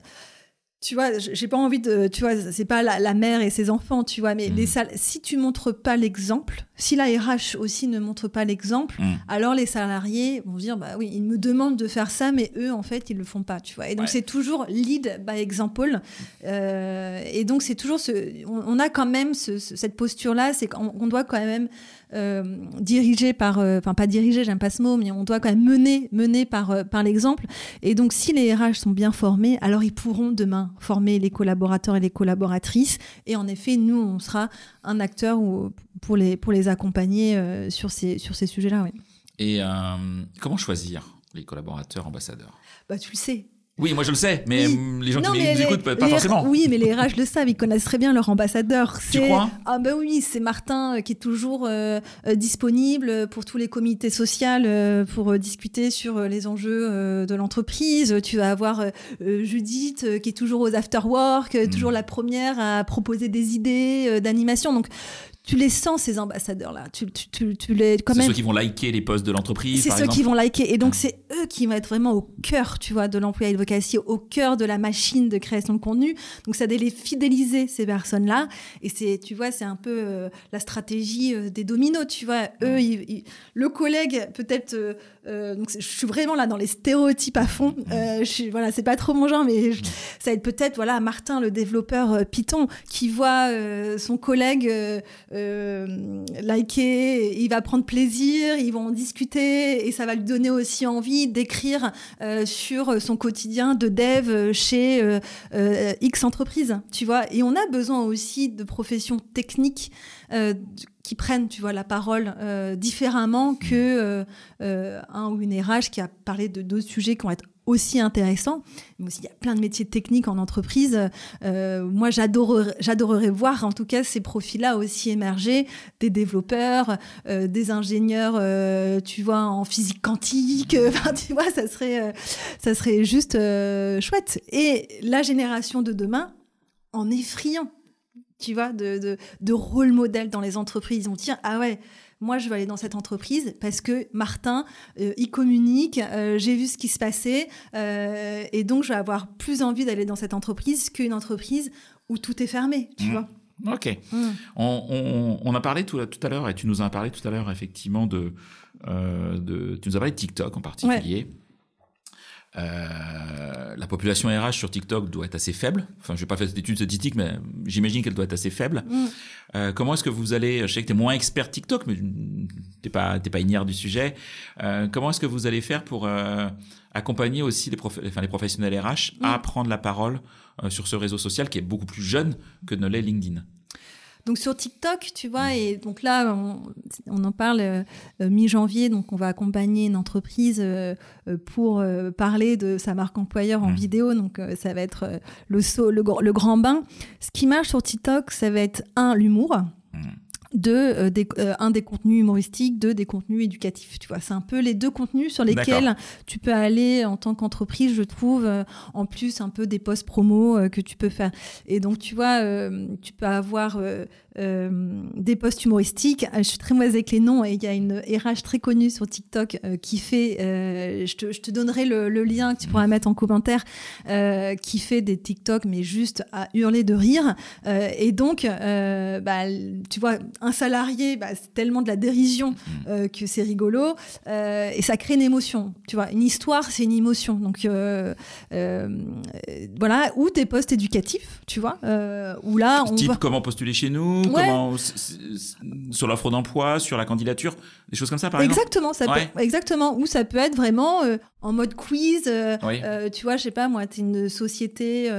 tu vois, j'ai pas envie de, tu vois, c'est pas la, la mère et ses enfants, tu vois, mais Mm. les si tu montres pas l'exemple, si la RH aussi ne montre pas l'exemple, Mhm. alors les salariés vont dire bah oui ils me demandent de faire ça mais eux en fait ils le font pas tu vois et donc Ouais. c'est toujours lead by example Euh, et donc c'est toujours ce on, on a quand même ce- ce- cette posture là c'est qu'on on doit quand même euh, diriger par euh, enfin pas diriger j'aime pas ce mot mais on doit quand même mener mener par euh, par l'exemple et donc si les RH sont bien formés alors ils pourront demain former les collaborateurs et les collaboratrices et en effet nous on sera un acteur ou- pour les pour les accompagner euh, sur ces sur ces sujets là oui. Et euh, comment choisir les collaborateurs ambassadeurs? Bah, tu le sais. Oui, moi je le sais, mais Oui. hum, les gens Non, qui nous écoutent, pas, pas les- forcément. Oui, mais les RH le savent, ils connaissent très bien leur ambassadeur. Tu crois? Ah ben oui, c'est Martin euh, qui est toujours euh, euh, disponible pour tous les comités sociaux euh, pour discuter sur les enjeux euh, de l'entreprise. Tu vas avoir Judith qui est toujours aux after-work, euh, Mm. toujours la première à proposer des idées d'animation. Donc tu les sens ces ambassadeurs là. Tu, tu, tu, les quand même. ceux qui vont liker les posts de l'entreprise. C'est ceux qui vont liker et donc c'est eux qui vont être vraiment au cœur, tu vois, de l'employé advocacy, au cœur de la machine de création de contenu. Donc ça doit les fidéliser ces personnes là et c'est tu vois c'est un peu euh, la stratégie euh, des dominos, tu vois. Eux, le collègue peut-être. Euh, donc je suis vraiment là dans les stéréotypes à fond. je suis, voilà, c'est pas trop mon genre, mais ça va être peut-être voilà Martin le développeur Python qui voit son collègue euh, il va prendre plaisir, ils vont en discuter et ça va lui donner aussi envie d'écrire euh, sur son quotidien de dev chez euh, X entreprise, tu vois. Et on a besoin aussi de professions techniques qui prennent, tu vois, la parole différemment que un ou une RH qui a parlé de d'autres sujets qui vont être aussi intéressant. Aussi, il y a plein de métiers techniques en entreprise. Euh, moi, j'adorerais voir, en tout cas, ces profils-là aussi émerger, des développeurs, euh, des ingénieurs, euh, tu vois, en physique quantique. *laughs* Tu vois, ça serait, ça serait juste chouette. Et la génération de demain, en effrayant, tu vois, de, de, de rôle modèle dans les entreprises. On tient, ah ouais, moi, je veux aller dans cette entreprise parce que Martin, euh, il communique, euh, j'ai vu ce qui se passait, euh, et donc je vais avoir plus envie d'aller dans cette entreprise qu'une entreprise où tout est fermé, tu mmh. vois. Ok. Mmh. On, a parlé tout, à l'heure, et tu nous as parlé tout à l'heure, effectivement, de, de, Tu nous as parlé de TikTok en particulier. Euh, la population RH sur TikTok doit être assez faible. Enfin, je vais pas faire cette étude statistique, mais j'imagine qu'elle doit être assez faible. Mm. Euh, comment est-ce que vous allez, je sais que tu es moins expert TikTok, mais t'es pas, t'es pas ignare du sujet. Euh, comment est-ce que vous allez faire pour accompagner aussi les, enfin, les professionnels RH à mm. prendre la parole sur ce réseau social qui est beaucoup plus jeune que ne l'est LinkedIn? Donc sur TikTok, tu vois, et donc là, on, en parle euh, euh, mi-janvier, donc on va accompagner une entreprise euh, pour parler de sa marque employeur en mmh. vidéo, donc ça va être le, saut, le, le, grand bain. Ce qui marche sur TikTok, ça va être un, l'humour. De euh, euh, un des contenus humoristiques, deux des contenus éducatifs. Tu vois, c'est un peu les deux contenus sur lesquels tu peux aller en tant qu'entreprise, je trouve. Euh, en plus, un peu des posts promo que tu peux faire. Et donc, tu vois, tu peux avoir des posts humoristiques. Je suis très mauvaise avec les noms et il y a une RH très connue sur TikTok qui fait. Je te, je, te, donnerai le, lien que tu pourras mettre en commentaire, qui fait des TikTok mais juste à hurler de rire. et donc, bah, tu vois un salarié, bah, c'est tellement de la dérision mm. euh, que c'est rigolo euh, et ça crée une émotion. Tu vois, une histoire, c'est une émotion. Donc euh, voilà, ou des postes éducatifs, tu vois, où là on Type comment postuler chez nous, comment sur l'offre d'emploi, sur la candidature, des choses comme ça par exactement, exemple. Ça exactement, ou ça peut être vraiment en mode quiz. tu vois, je sais pas, moi, tu es une société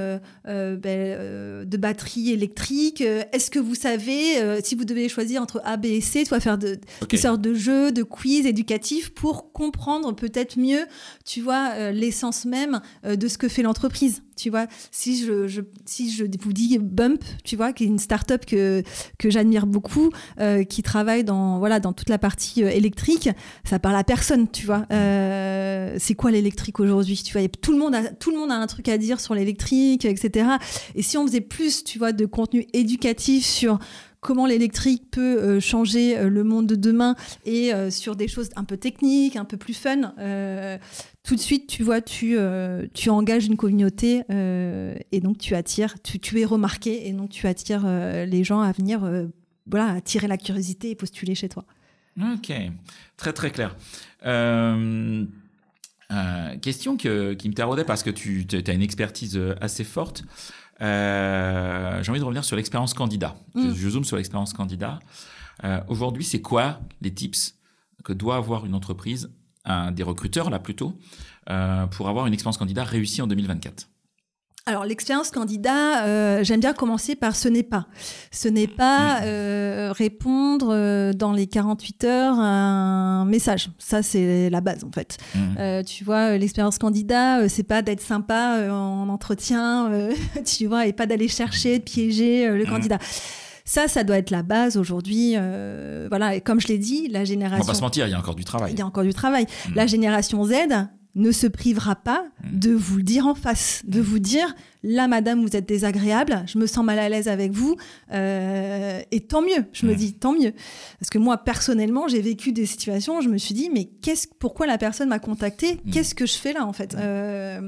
ben, de batterie électrique. Est-ce que vous savez si vous devez choisir entre A, B et C, tu vas faire de, des sortes de jeux, de quiz éducatifs pour comprendre peut-être mieux, tu vois, euh, l'essence même euh, de ce que fait l'entreprise. Tu vois, si je, si je vous dis Bump, tu vois, qui est une start-up que, que j'admire beaucoup, euh, qui travaille dans, voilà, dans toute la partie électrique, ça parle à personne, tu vois. c'est quoi l'électrique aujourd'hui Tu vois, tout le, monde a, tout le monde a un truc à dire sur l'électrique, etc. Et si on faisait plus, tu vois, de contenu éducatif sur comment l'électrique peut euh, changer euh, le monde de demain et euh, sur des choses un peu techniques, un peu plus fun. Tout de suite, tu vois, tu, tu engages une communauté et donc tu attires, tu, tu, es remarqué et donc tu attires les gens à venir, voilà, attirer la curiosité et postuler chez toi. Ok, très très clair. question qui me taraudait parce que tu as une expertise assez forte. Euh, j'ai envie de revenir sur l'expérience candidat. Mm. Je, zoome sur l'expérience candidat. Euh, aujourd'hui, c'est quoi les tips que doit avoir une entreprise, des recruteurs là plutôt, euh, pour avoir une expérience candidat réussie en 2024 alors l'expérience candidat, euh, j'aime bien commencer par ce n'est pas. Ce n'est pas mm. euh, répondre euh, dans les 48 heures à un message. Ça c'est la base en fait. Mm. tu vois, l'expérience candidat, c'est pas d'être sympa en entretien, *laughs* tu vois, et pas d'aller chercher, de piéger le mm. candidat. Ça, ça doit être la base aujourd'hui. voilà, et comme je l'ai dit, la génération. On va pas se mentir, il y a encore du travail. Il y a encore du travail. La génération Z, ne se privera pas Mm. de vous le dire en face, de vous dire là, madame, vous êtes désagréable, je me sens mal à l'aise avec vous, euh, et tant mieux. Je me Mm. dis tant mieux, parce que moi personnellement, j'ai vécu des situations, où je me suis dit mais qu'est-ce, pourquoi la personne m'a contacté Mm. Qu'est-ce que je fais là en fait? Euh,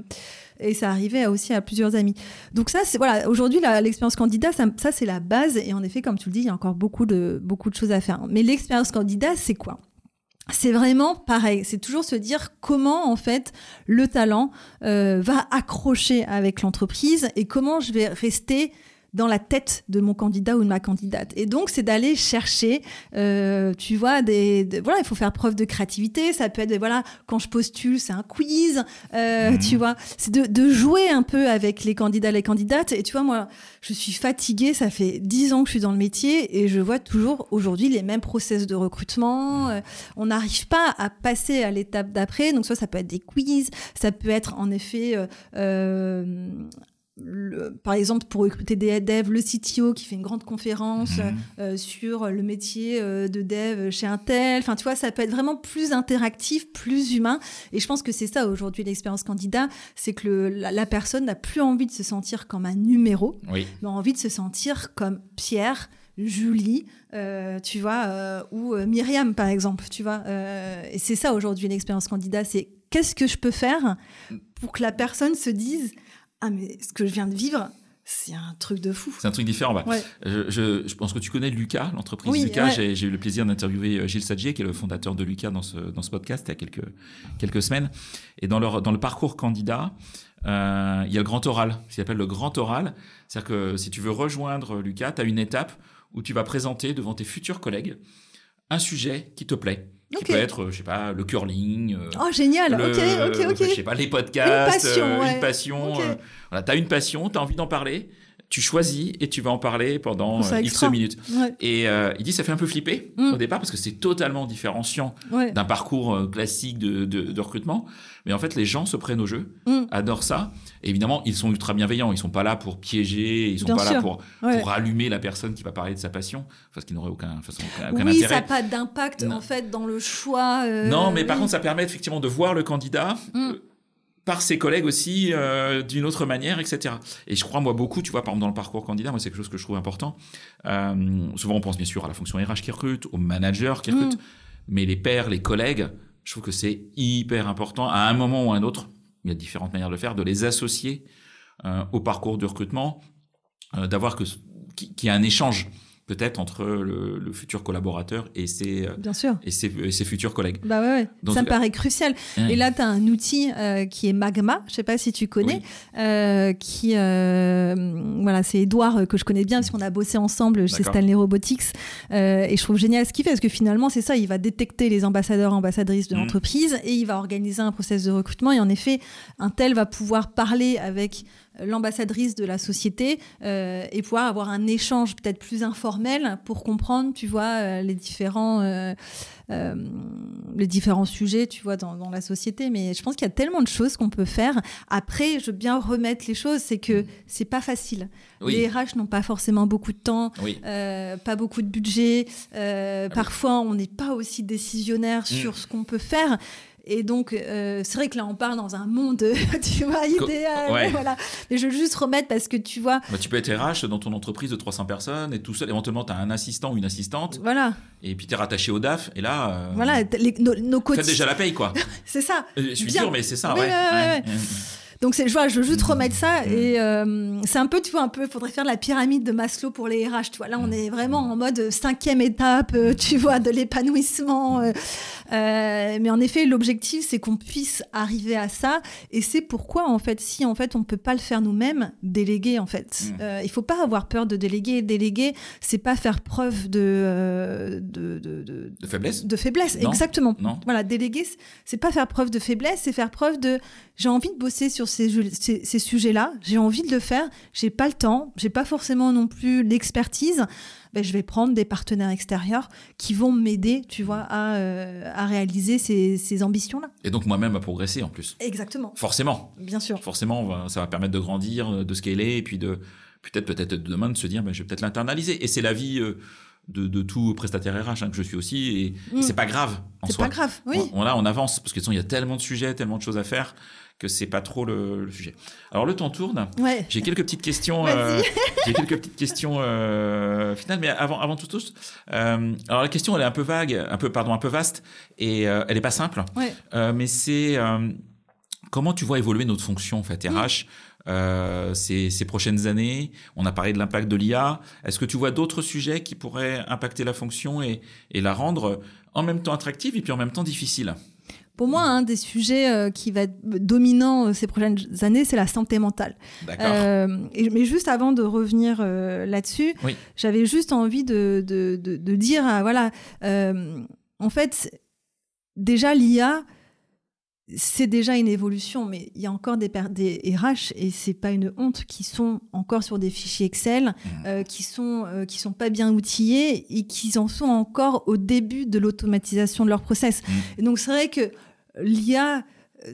Et ça arrivait aussi à plusieurs amis. Donc ça, voilà. Aujourd'hui, l'expérience candidat, ça, ça, c'est la base. Et en effet, comme tu le dis, il y a encore beaucoup de beaucoup de choses à faire. Mais l'expérience candidat, c'est quoi? C'est vraiment pareil. C'est toujours se dire comment en fait le talent euh, va accrocher avec l'entreprise et comment je vais rester dans la tête de mon candidat ou de ma candidate. Et donc, c'est d'aller chercher, euh, tu vois, des, des- voilà, il faut faire preuve de créativité. Ça peut être, voilà, quand je postule, c'est un quiz, euh, Mhm. tu vois. C'est de, de jouer un peu avec les candidats, les candidates. Et tu vois, moi, je suis fatiguée. Ça fait dix ans que je suis dans le métier et je vois toujours aujourd'hui les mêmes process de recrutement. Euh, on n'arrive pas à passer à l'étape d'après. Donc, soit ça peut être des quiz, ça peut être en effet le- par exemple, pour recruter des devs, le CTO qui fait une grande conférence Mhm. euh, sur le métier euh, de dev chez Intel. Enfin, tu vois, ça peut être vraiment plus interactif, plus humain. Et je pense que c'est ça aujourd'hui l'expérience candidat, c'est que le- la, la personne n'a plus envie de se sentir comme un numéro, Oui. mais a envie de se sentir comme Pierre. Julie, euh, tu vois, ou Myriam, par exemple, tu vois. et c'est ça aujourd'hui l'expérience candidat, c'est qu'est-ce que je peux faire pour que la personne se dise ah mais ce que je viens de vivre, c'est un truc de fou. C'est un truc différent. bah. Ouais. Je, je- je pense que tu connais Lucas, l'entreprise Oui, Lucas. ouais. J'ai, eu le plaisir d'interviewer euh, Gilles Sadjier, qui est le fondateur de Lucas dans ce, dans ce podcast il y a quelques, quelques semaines. Et dans, leur, dans le parcours candidat, euh, il y a le grand oral, ce qu'il appelle le grand oral. C'est-à-dire que si tu veux rejoindre Lucas, tu as une étape où tu vas présenter devant tes futurs collègues un sujet qui te plaît. Qui peut être, euh, je sais pas, le curling, euh, Oh génial, le- ok, ok, ok. Je sais pas, les podcasts, Une passion, euh, ouais. une passion. Euh, voilà, t'as une passion, t'as envie d'en parler, tu choisis et tu vas en parler pendant euh, X minutes. Ouais, Et euh, il dit ça fait un peu flipper Mm. au départ parce que c'est totalement différenciant ouais. d'un parcours euh, classique de, de, de recrutement. Mais en fait, les gens se prennent au jeu, Mm. adorent ça. Et évidemment, ils sont ultra bienveillants. Ils sont pas là pour piéger, ils sont Bien pas là pour, Ouais. pour allumer la personne qui va parler de sa passion, parce qu'il n'aurait aucun, façon, aucun, aucun Oui, ça n'a intérêt. pas d'impact en fait dans le choix. euh, Non, mais par oui. contre, ça permet effectivement de voir le candidat Mm. Par ses collègues aussi euh, d'une autre manière, etc. Et je crois, moi, beaucoup, tu vois, par exemple, dans le parcours candidat, moi, c'est quelque chose que je trouve important. Euh, souvent, on pense bien sûr à la fonction RH qui recrute, au manager qui recrute, Mm. mais les pairs, les collègues, je trouve que c'est hyper important, à un moment ou à un autre, il y a différentes manières de le faire, de les associer euh, au parcours de recrutement, d'avoir que qu'il qu'il y a un échange peut-être entre le, le futur collaborateur et ses, euh, Bien sûr. et ses, et ses futurs collègues. Bah ouais, ouais. Donc, ça me paraît crucial. Hein. Et là, tu as un outil euh, qui est Magma, je sais pas si tu connais, Oui. euh, qui, euh, voilà, c'est Edouard que je connais bien parce qu'on a bossé ensemble chez. Stanley Robotics. Et je trouve génial ce qu'il fait parce que finalement, c'est ça, il va détecter les ambassadeurs, ambassadrices de Mhm. l'entreprise et il va organiser un process de recrutement. Et en effet, un tel va pouvoir parler avec l'ambassadrice de la société euh, et pouvoir avoir un échange peut-être plus informel pour comprendre, tu vois, euh, les différents euh, euh, les différents sujets, tu vois, dans, dans la société. Mais je pense qu'il y a tellement de choses qu'on peut faire. Après, je veux bien remettre les choses, c'est que c'est pas facile. Oui. Les RH n'ont pas forcément beaucoup de temps, Oui. pas beaucoup de budget. Ah oui. Parfois, on n'est pas aussi décisionnaire sur ce qu'on peut faire. Et donc, euh, c'est vrai que là, on parle dans un monde, *laughs* tu vois, idéal. ouais. Voilà. Mais je veux juste remettre parce que tu vois, Bah, tu peux être RH dans ton entreprise de 300 personnes et tout seul. Éventuellement, tu as un assistant ou une assistante voilà, et puis tu es rattaché au DAF. Et là, euh, voilà, les- nos, nos quotidiens. déjà la paye, quoi. *laughs* C'est ça. Euh, Je suis Bien. dur, mais c'est ça, ouais. ouais, ouais, Ouais. Donc je, vois, je veux juste remettre ça Mhm. et euh, c'est un peu, tu vois, un peu, faudrait faire la pyramide de Maslow pour les RH. Tu vois, là on Mhm. est vraiment en mode cinquième étape, euh, tu vois, de l'épanouissement. euh, mais en effet, l'objectif c'est qu'on puisse arriver à ça et c'est pourquoi en fait, si en fait on peut pas le faire nous-mêmes, déléguer en fait. Mhm. Euh, il faut pas avoir peur de déléguer. Déléguer, c'est pas faire preuve de de, de, de, De faiblesse de faiblesse. Non. Exactement. Non. Voilà, déléguer, c'est pas faire preuve de faiblesse, c'est faire preuve de j'ai envie de bosser sur ces, ju- ces, ces sujets-là, j'ai envie de le faire, j'ai pas le temps, j'ai pas forcément non plus l'expertise. Ben, je vais prendre des partenaires extérieurs qui vont m'aider, tu vois, à, euh, à réaliser ces, ces ambitions-là. Et donc moi-même à progresser en plus. Exactement, Forcément. bien sûr. Forcément, va- ça va permettre de grandir, de scaler et puis de peut-être peut-être demain de se dire, ben, je vais peut-être l'internaliser. Et c'est la vie. euh, de, tout prestataire RH hein, que je suis aussi, et, Mm. c'est pas grave en C'est soi. pas grave, oui. On, là, on avance parce que il y a tellement de sujets, tellement de choses à faire que c'est pas trop le, le sujet. Alors le temps tourne. Ouais. J'ai quelques petites questions. Euh, *laughs* J'ai quelques petites questions euh, finales, mais avant, avant tout, tous, euh, alors la question elle est un peu vague, un peu pardon, un peu vaste, et elle est pas simple. Ouais. Mais c'est comment tu vois évoluer notre fonction en fait. RH euh, ces, ces prochaines années? On a parlé de l'impact de l'IA. Est-ce que tu vois d'autres sujets qui pourraient impacter la fonction et, et la rendre en même temps attractive et puis en même temps difficile? Pour moi, un des sujets euh, qui va être dominant euh, ces prochaines années, c'est la santé mentale. D'accord. Euh, et- mais juste avant de revenir euh, là-dessus, Oui. j'avais juste envie de, de, de, de dire, ah, voilà, euh, en fait, déjà l'IA, c'est déjà une évolution, mais il y a encore des, des RH et c'est pas une honte qui sont encore sur des fichiers Excel, Mhm. euh, qui sont euh, qui sont pas bien outillés et qui en sont encore au début de l'automatisation de leur process. Et donc c'est vrai que l'IA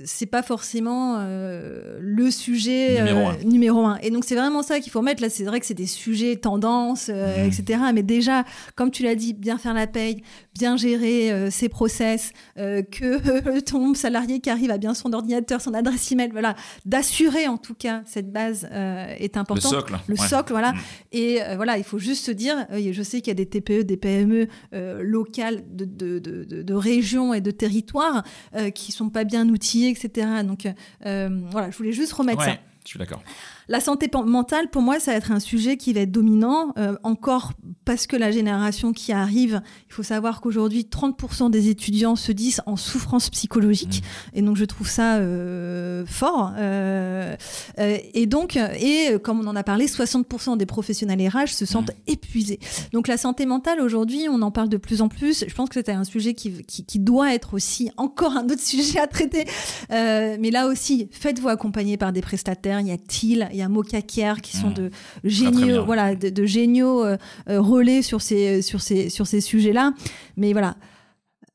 c'est pas forcément euh, le sujet Numéro euh, un. numéro un. Et donc c'est vraiment ça qu'il faut mettre. Là, c'est vrai que c'est des sujets tendances, euh, Mhm. etc. Mais déjà, comme tu l'as dit, bien faire la paye, bien gérer euh, ses process, euh, que *laughs* ton salarié qui arrive a bien son ordinateur, son adresse email, voilà, d'assurer en tout cas cette base euh, est le important. socle. Le ouais. socle, voilà. Mm. Et euh, voilà, il faut juste se dire, euh, je sais qu'il y a des TPE, des PME euh, locales de, de, de, régions et de territoires euh, qui sont pas bien outillés, etc. Donc euh, voilà, je voulais juste remettre ça. Je suis d'accord. La santé mentale, pour moi, ça va être un sujet qui va être dominant, euh, encore parce que la génération qui arrive, il faut savoir qu'aujourd'hui, 30% des étudiants se disent en souffrance psychologique. Et donc, je trouve ça euh, fort. Euh, et donc, et comme on en a parlé, 60% des professionnels RH se sentent épuisés. Donc, la santé mentale, aujourd'hui, on en parle de plus en plus. Je pense que c'était un sujet qui, qui, qui doit être aussi encore un autre *laughs* sujet à traiter. Mais là aussi, faites-vous accompagner par des prestataires. Y a TIL, il y a Mocacare qui sont Mmh. de géniaux, voilà, de, de géniaux euh, relais sur ces, sur ces, sur ces sujets-là. Mais voilà.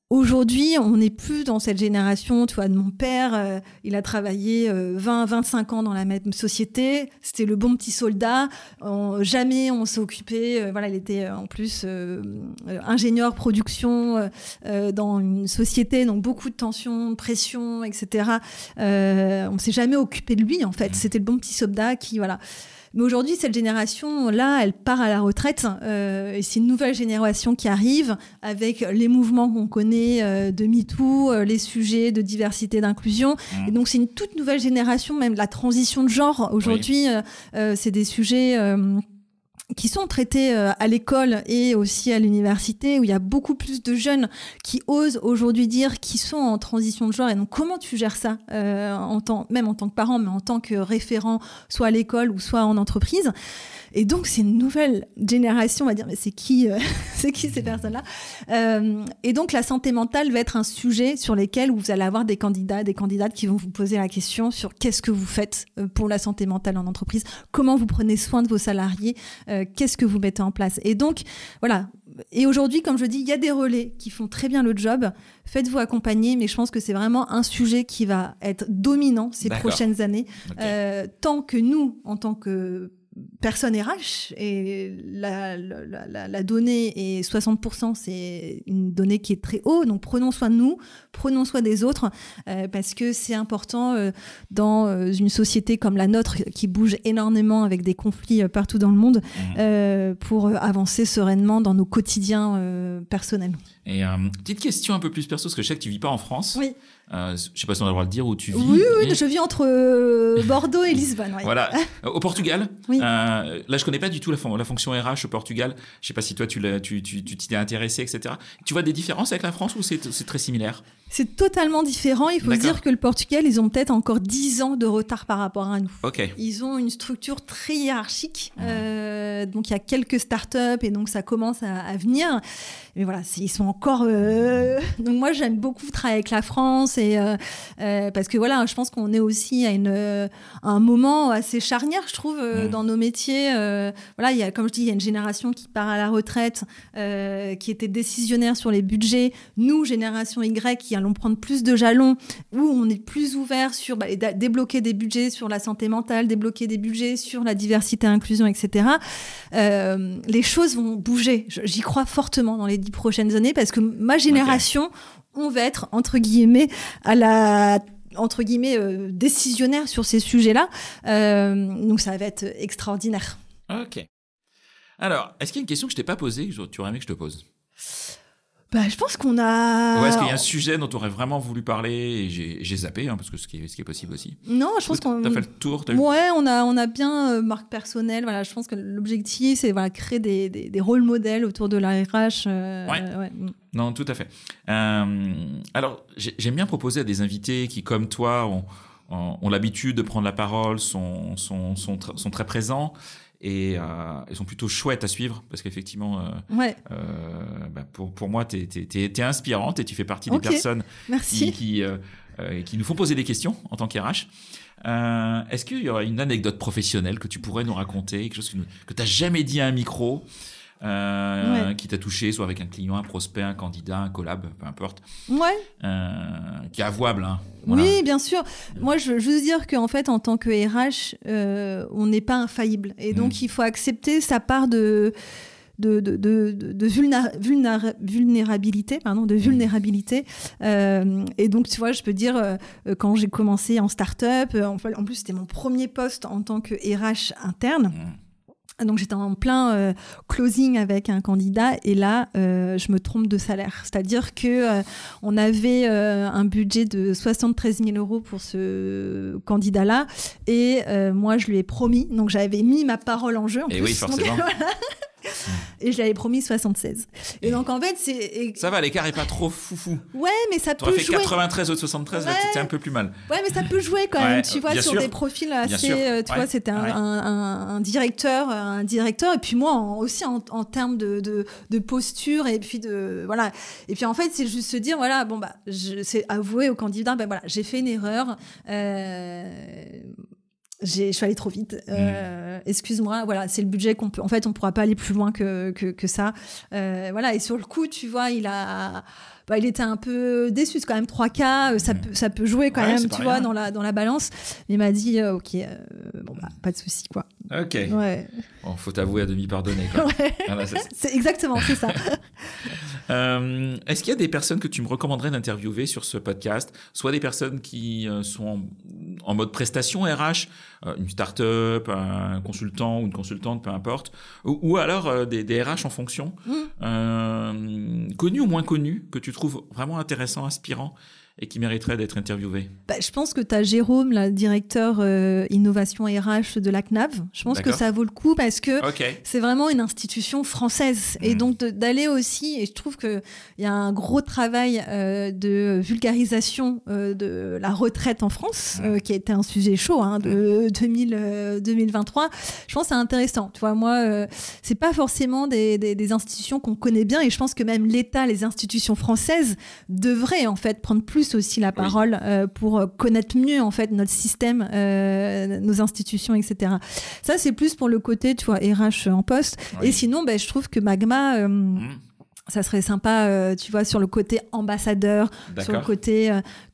Aujourd'hui, on n'est plus dans cette génération, tu vois, de mon père, euh, il a travaillé euh, 20, 25 ans dans la même société, c'était le bon petit soldat, On- jamais on s'est occupé, euh, voilà, il était euh, en plus euh, euh, ingénieur production dans une société, donc beaucoup de tensions, de pression, etc. Euh, on s'est jamais occupé de lui, en fait, c'était le bon petit soldat qui, voilà. Mais aujourd'hui, cette génération-là, elle part à la retraite. euh, et c'est une nouvelle génération qui arrive avec les mouvements qu'on connaît euh, de MeToo, euh, les sujets de diversité, d'inclusion. Mmh. Et donc, c'est une toute nouvelle génération, même la transition de genre. Aujourd'hui, euh, euh, c'est des sujets... qui sont traités euh, à l'école et aussi à l'université, où il y a beaucoup plus de jeunes qui osent aujourd'hui dire qu'ils sont en transition de genre. Et donc, comment tu gères ça, euh, en tant, même en tant que parent, mais en tant que référent, soit à l'école ou soit en entreprise? Et donc, c'est une nouvelle génération, on va dire, mais c'est qui, euh, *laughs* c'est qui ces personnes-là Euh, Et donc, la santé mentale va être un sujet sur lequel vous allez avoir des candidats, des candidates qui vont vous poser la question sur qu'est-ce que vous faites euh, pour la santé mentale en entreprise, comment vous prenez soin de vos salariés, euh, qu'est-ce que vous mettez en place. Et donc, voilà. Et aujourd'hui, comme je dis, il y a des relais qui font très bien le job. Faites-vous accompagner, mais je pense que c'est vraiment un sujet qui va être dominant ces prochaines années. Ok. Euh, tant que nous, en tant que personne RH, et la, la, la- la donnée est 60%, c'est une donnée qui est très haut, donc prenons soin de nous, prenons soin des autres, euh, parce que c'est important euh, dans euh, une société comme la nôtre qui bouge énormément avec des conflits partout dans le monde, euh, pour avancer sereinement dans nos quotidiens personnels. Et petite question un peu plus perso, parce que je sais que tu vis pas en France. Oui. Euh, je sais pas si on a le droit de dire où tu vis. Oui, oui, mais- je vis entre euh, Bordeaux et Lisbonne. ouais. Voilà. *laughs* Euh, Au Portugal, Oui. euh, là je connais pas du tout la, fon- la fonction RH au Portugal. Je sais pas si toi tu t'y es intéressé, etc. Tu vois des différences avec la France ou c'est très similaire? C'est totalement différent. Il faut se dire que le Portugal, ils ont peut-être encore 10 ans de retard par rapport à nous. Ok. Ils ont une structure très hiérarchique. Mhm. Euh, donc, il y a quelques startups et donc ça commence à, à venir. Mais voilà, ils sont encore. euh, Donc, moi, j'aime beaucoup travailler avec la France et euh, parce que voilà, je pense qu'on est aussi à une, un moment assez charnière, je trouve, dans nos métiers. Voilà, il y a, comme je dis, il y a une génération qui part à la retraite, qui était décisionnaire sur les budgets. Nous, génération Y, qui allons prendre plus de jalons, où on est plus ouvert sur bah, débloquer des budgets sur la santé mentale, débloquer des budgets sur la diversité, inclusion, etc. Euh, les choses vont bouger. J'y crois fortement dans les dix prochaines années parce que ma génération, on va être entre guillemets à la entre guillemets euh, décisionnaire sur ces sujets-là. Euh, donc ça va être extraordinaire. Ok. Alors, est-ce qu'il y a une question que je t'ai pas posée que tu aurais aimé que je te pose? Bah, je pense qu'on a. Ouais, est-ce qu'il y a un sujet dont tu aurais vraiment voulu parler et j'ai zappé, hein, parce que ce qui, est, ce qui est possible aussi Non, je pense qu'on. T'as fait le tour Ouais, on a, on a bien euh, marque personnelle. Voilà, je pense que l'objectif, c'est voilà, créer des, des, des, rôles modèles autour de la RH. Euh, ouais. Mm. Non, tout à fait. Euh, alors, j'aime bien proposer à des invités qui, comme toi, ont, ont, l'habitude de prendre la parole, sont, sont, sont, sont très présents et euh, elles sont plutôt chouettes à suivre parce qu'effectivement, euh, ouais. euh, bah pour, pour moi, tu es, inspirante et tu fais partie des personnes Merci. qui, qui, qui, nous font poser des questions en tant qu'RH. Est-ce qu'il y aurait une anecdote professionnelle que tu pourrais nous raconter, quelque chose que, tu n'as jamais dit à un micro euh, qui t'a touché, soit avec un client, un prospect, un candidat, un collab, peu importe. Ouais. Euh, qui est avouable. Hein. Oui, bien sûr. Moi, je veux juste dire qu'en fait, en tant que RH, euh, on n'est pas infaillible. Et donc, mm. il faut accepter sa part de de, de, de, de vulnérabilité, pardon, de vulnérabilité. Euh, et donc, tu vois, je peux dire, euh, quand j'ai commencé en start-up, en, en plus, c'était mon premier poste en tant que RH interne. Mm. Donc j'étais en plein euh, closing avec un candidat et là euh, je me trompe de salaire. C'est-à-dire que euh, on avait un budget de 73 000 euros pour ce candidat-là et moi je lui ai promis. Donc j'avais mis ma parole en jeu. En et oui *laughs* forcément. Et je l'avais promis 76. Et, donc en fait, c'est. Ça va, l'écart est pas trop foufou. Ouais, mais ça peut jouer. fait 93 ou 73, là, c'était un peu plus mal. Ouais, mais ça peut jouer quand même, tu vois, sur des profils assez. Euh, tu vois, c'était un, un, directeur, un directeur, et puis moi aussi en, en termes de, de, de, posture, et puis de. Voilà. Et puis en fait, c'est juste se dire, voilà, bon, bah, c'est avouer au candidat, ben voilà, j'ai fait une erreur. Euh, je suis allée trop vite. Euh, mm. Excuse-moi. Voilà, c'est le budget qu'on peut. En fait, on pourra pas aller plus loin que que, que ça. Euh, voilà. Et sur le coup, tu vois, il a. Bah, il était un peu déçu. C'est quand même 3K. Euh, ça, mm. peut, ça peut jouer quand même, tu vois, dans la, dans la balance. Mais il m'a dit, euh, OK, euh, bon, bah, pas de souci, quoi. Ok. Ouais. Bon, faut t'avouer à demi pardonner. Quoi. *laughs* Ouais. c'est exactement, c'est ça. *laughs* euh, Est-ce qu'il y a des personnes que tu me recommanderais d'interviewer sur ce podcast? Soit des personnes qui sont en, mode prestation RH, une start-up, un consultant ou une consultante, peu importe, ou, alors des, des, RH en fonction, mmh. connus ou moins connus, que tu trouves vraiment intéressant, inspirant et qui mériterait d'être interviewé bah, Je pense que tu as Jérôme, le directeur euh, innovation RH de la CNAV. Je pense que ça vaut le coup parce que c'est vraiment une institution française. Et hmm. donc d'aller aussi, et je trouve qu'il y a un gros travail euh, de vulgarisation euh, de la retraite en France, hmm. qui a été un sujet chaud hein, de *laughs* 2000, 2023. Je pense que c'est intéressant. Tu vois, moi, c'est pas forcément des, des, des institutions qu'on connaît bien et je pense que même l'État, les institutions françaises devraient en fait prendre plus aussi la parole euh, pour connaître mieux en fait notre système, euh, nos institutions, etc. Ça c'est plus pour le côté, tu vois, RH en poste. Et sinon, ben, je trouve que Magma. Euh, mmh. Ça serait sympa, tu vois, sur le côté ambassadeur, sur le côté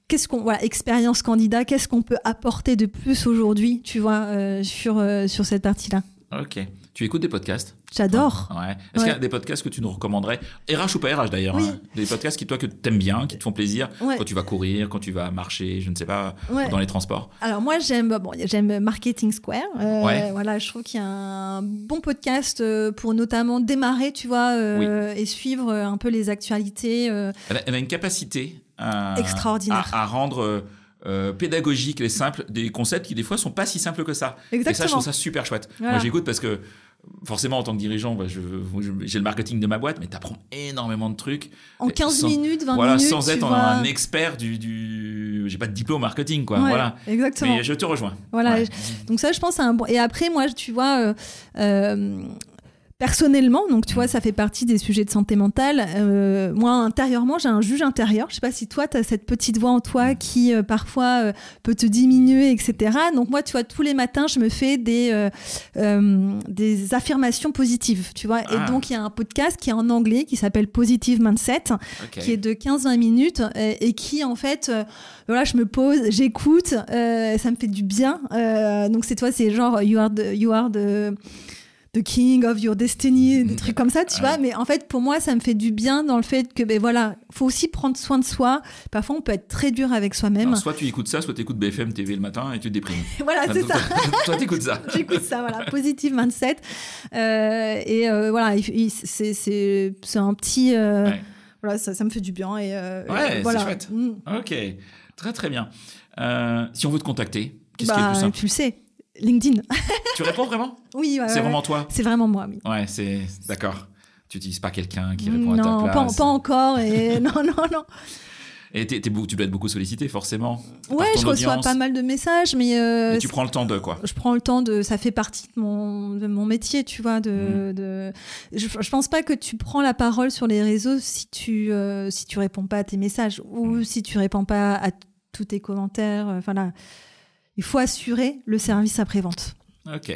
qu'est-ce qu'on voilà expérience candidat qu'est-ce qu'on peut apporter de plus aujourd'hui tu vois sur sur cette partie là ok tu écoutes des podcasts J'adore. Ouais. Est-ce qu'il y a des podcasts que tu nous recommanderais? RH ou pas RH d'ailleurs hein? Des podcasts qui toi que t'aimes bien, qui te font plaisir quand tu vas courir, quand tu vas marcher, je ne sais pas, dans les transports? Alors moi j'aime bon j'aime Marketing Square. Euh, voilà, je trouve qu'il y a un bon podcast euh, pour notamment démarrer, tu vois, euh, et suivre un peu les actualités. Elle a, une capacité extraordinaire à, rendre pédagogique et simple des concepts qui des fois sont pas si simples que ça. Exactement. Et ça je trouve ça super chouette. Moi j'écoute parce que forcément, en tant que dirigeant, bah, j'ai le marketing de ma boîte, mais tu apprends énormément de trucs. En 15 minutes, 20 voilà, minutes. Sans être un expert du. du... J'ai pas de diplôme marketing, quoi. voilà. Exactement. Mais je te rejoins. Voilà. Donc, ça, je pense, c'est un bon. Et après, moi, tu vois. Euh, euh, personnellement, donc tu vois, ça fait partie des sujets de santé mentale. Euh, moi, intérieurement, j'ai un juge intérieur. Je sais pas si toi, tu as cette petite voix en toi qui euh, parfois euh, peut te diminuer, etc. Donc moi, tu vois, tous les matins, je me fais des, des affirmations positives, tu vois. Et Ah. donc, il y a un podcast qui est en anglais qui s'appelle Positive Mindset, qui est de 15-20 minutes et, et qui, en fait, voilà, je me pose, j'écoute, ça me fait du bien. Donc, c'est toi, c'est genre, you are the, you are the, the king of your destiny, des trucs comme ça, tu vois. Mais en fait, pour moi, ça me fait du bien dans le fait que, ben voilà, faut aussi prendre soin de soi. Parfois, on peut être très dur avec soi-même. Soit tu écoutes ça, soit tu écoutes BFM TV le matin et tu te déprimes. *laughs* voilà, c'est ça. Toi, t'écoutes ça. *laughs* J'écoute ça, voilà, positive mindset. Euh, et euh, voilà, il- il- c'est c'est- c'est un petit. euh, Ouais. Voilà, ça, ça me fait du bien. Et, Ouais, c'est voilà. chouette. Mm. Ok, très très bien. Si on veut te contacter, qu'est-ce qui est le Bah, plus simple? tu le sais, LinkedIn. Tu réponds vraiment? Oui, ouais, C'est ouais, vraiment toi? C'est vraiment moi, oui. Ouais, c'est d'accord. Tu n'utilises pas quelqu'un qui répond à ta non, pas, place. pas encore. Et *laughs* non, non, non. Et t'es beau- tu dois être beaucoup sollicité, forcément. Ouais, je reçois pas mal de messages, mais, euh, Mais tu prends le temps de quoi? je prends le temps de. Ça fait partie de mon, de mon métier, tu vois. Mm. De, de... Je, je pense pas que tu prends la parole sur les réseaux si tu, euh, si tu réponds pas à tes messages ou Mm. si tu réponds pas à tous tes commentaires. euh, Enfin là, il faut assurer le service après-vente. Ok.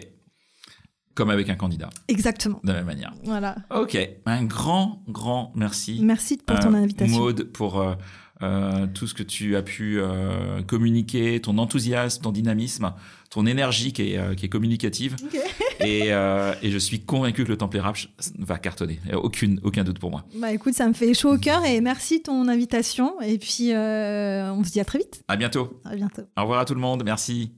Comme avec un candidat, Exactement. de la même manière. Voilà. Ok, un grand, grand merci. Merci pour ton Euh, invitation. Maude, pour euh, tout ce que tu as pu euh, communiquer, ton enthousiasme, ton dynamisme, ton énergie qui est, euh, qui est communicative. *laughs* Et, euh, et je suis convaincu que le Temple Rap va cartonner. Aucune, aucun doute pour moi. Bah écoute, ça me fait chaud au cœur et merci de ton invitation. Et puis, euh, on se dit à très vite. À bientôt. À bientôt. Au revoir à tout le monde. Merci.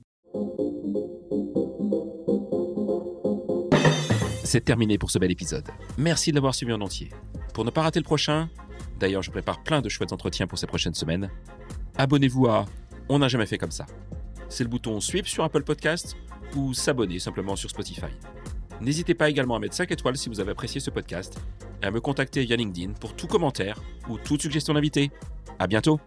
C'est terminé pour ce bel épisode. Merci de l'avoir suivi en entier. Pour ne pas rater le prochain, d'ailleurs je prépare plein de chouettes entretiens pour ces prochaines semaines, abonnez-vous à On n'a jamais fait comme ça. C'est le bouton Sweep sur Apple Podcast ou s'abonner simplement sur Spotify. N'hésitez pas également à mettre 5 étoiles si vous avez apprécié ce podcast et à me contacter via LinkedIn pour tout commentaire ou toute suggestion d'invité. À bientôt!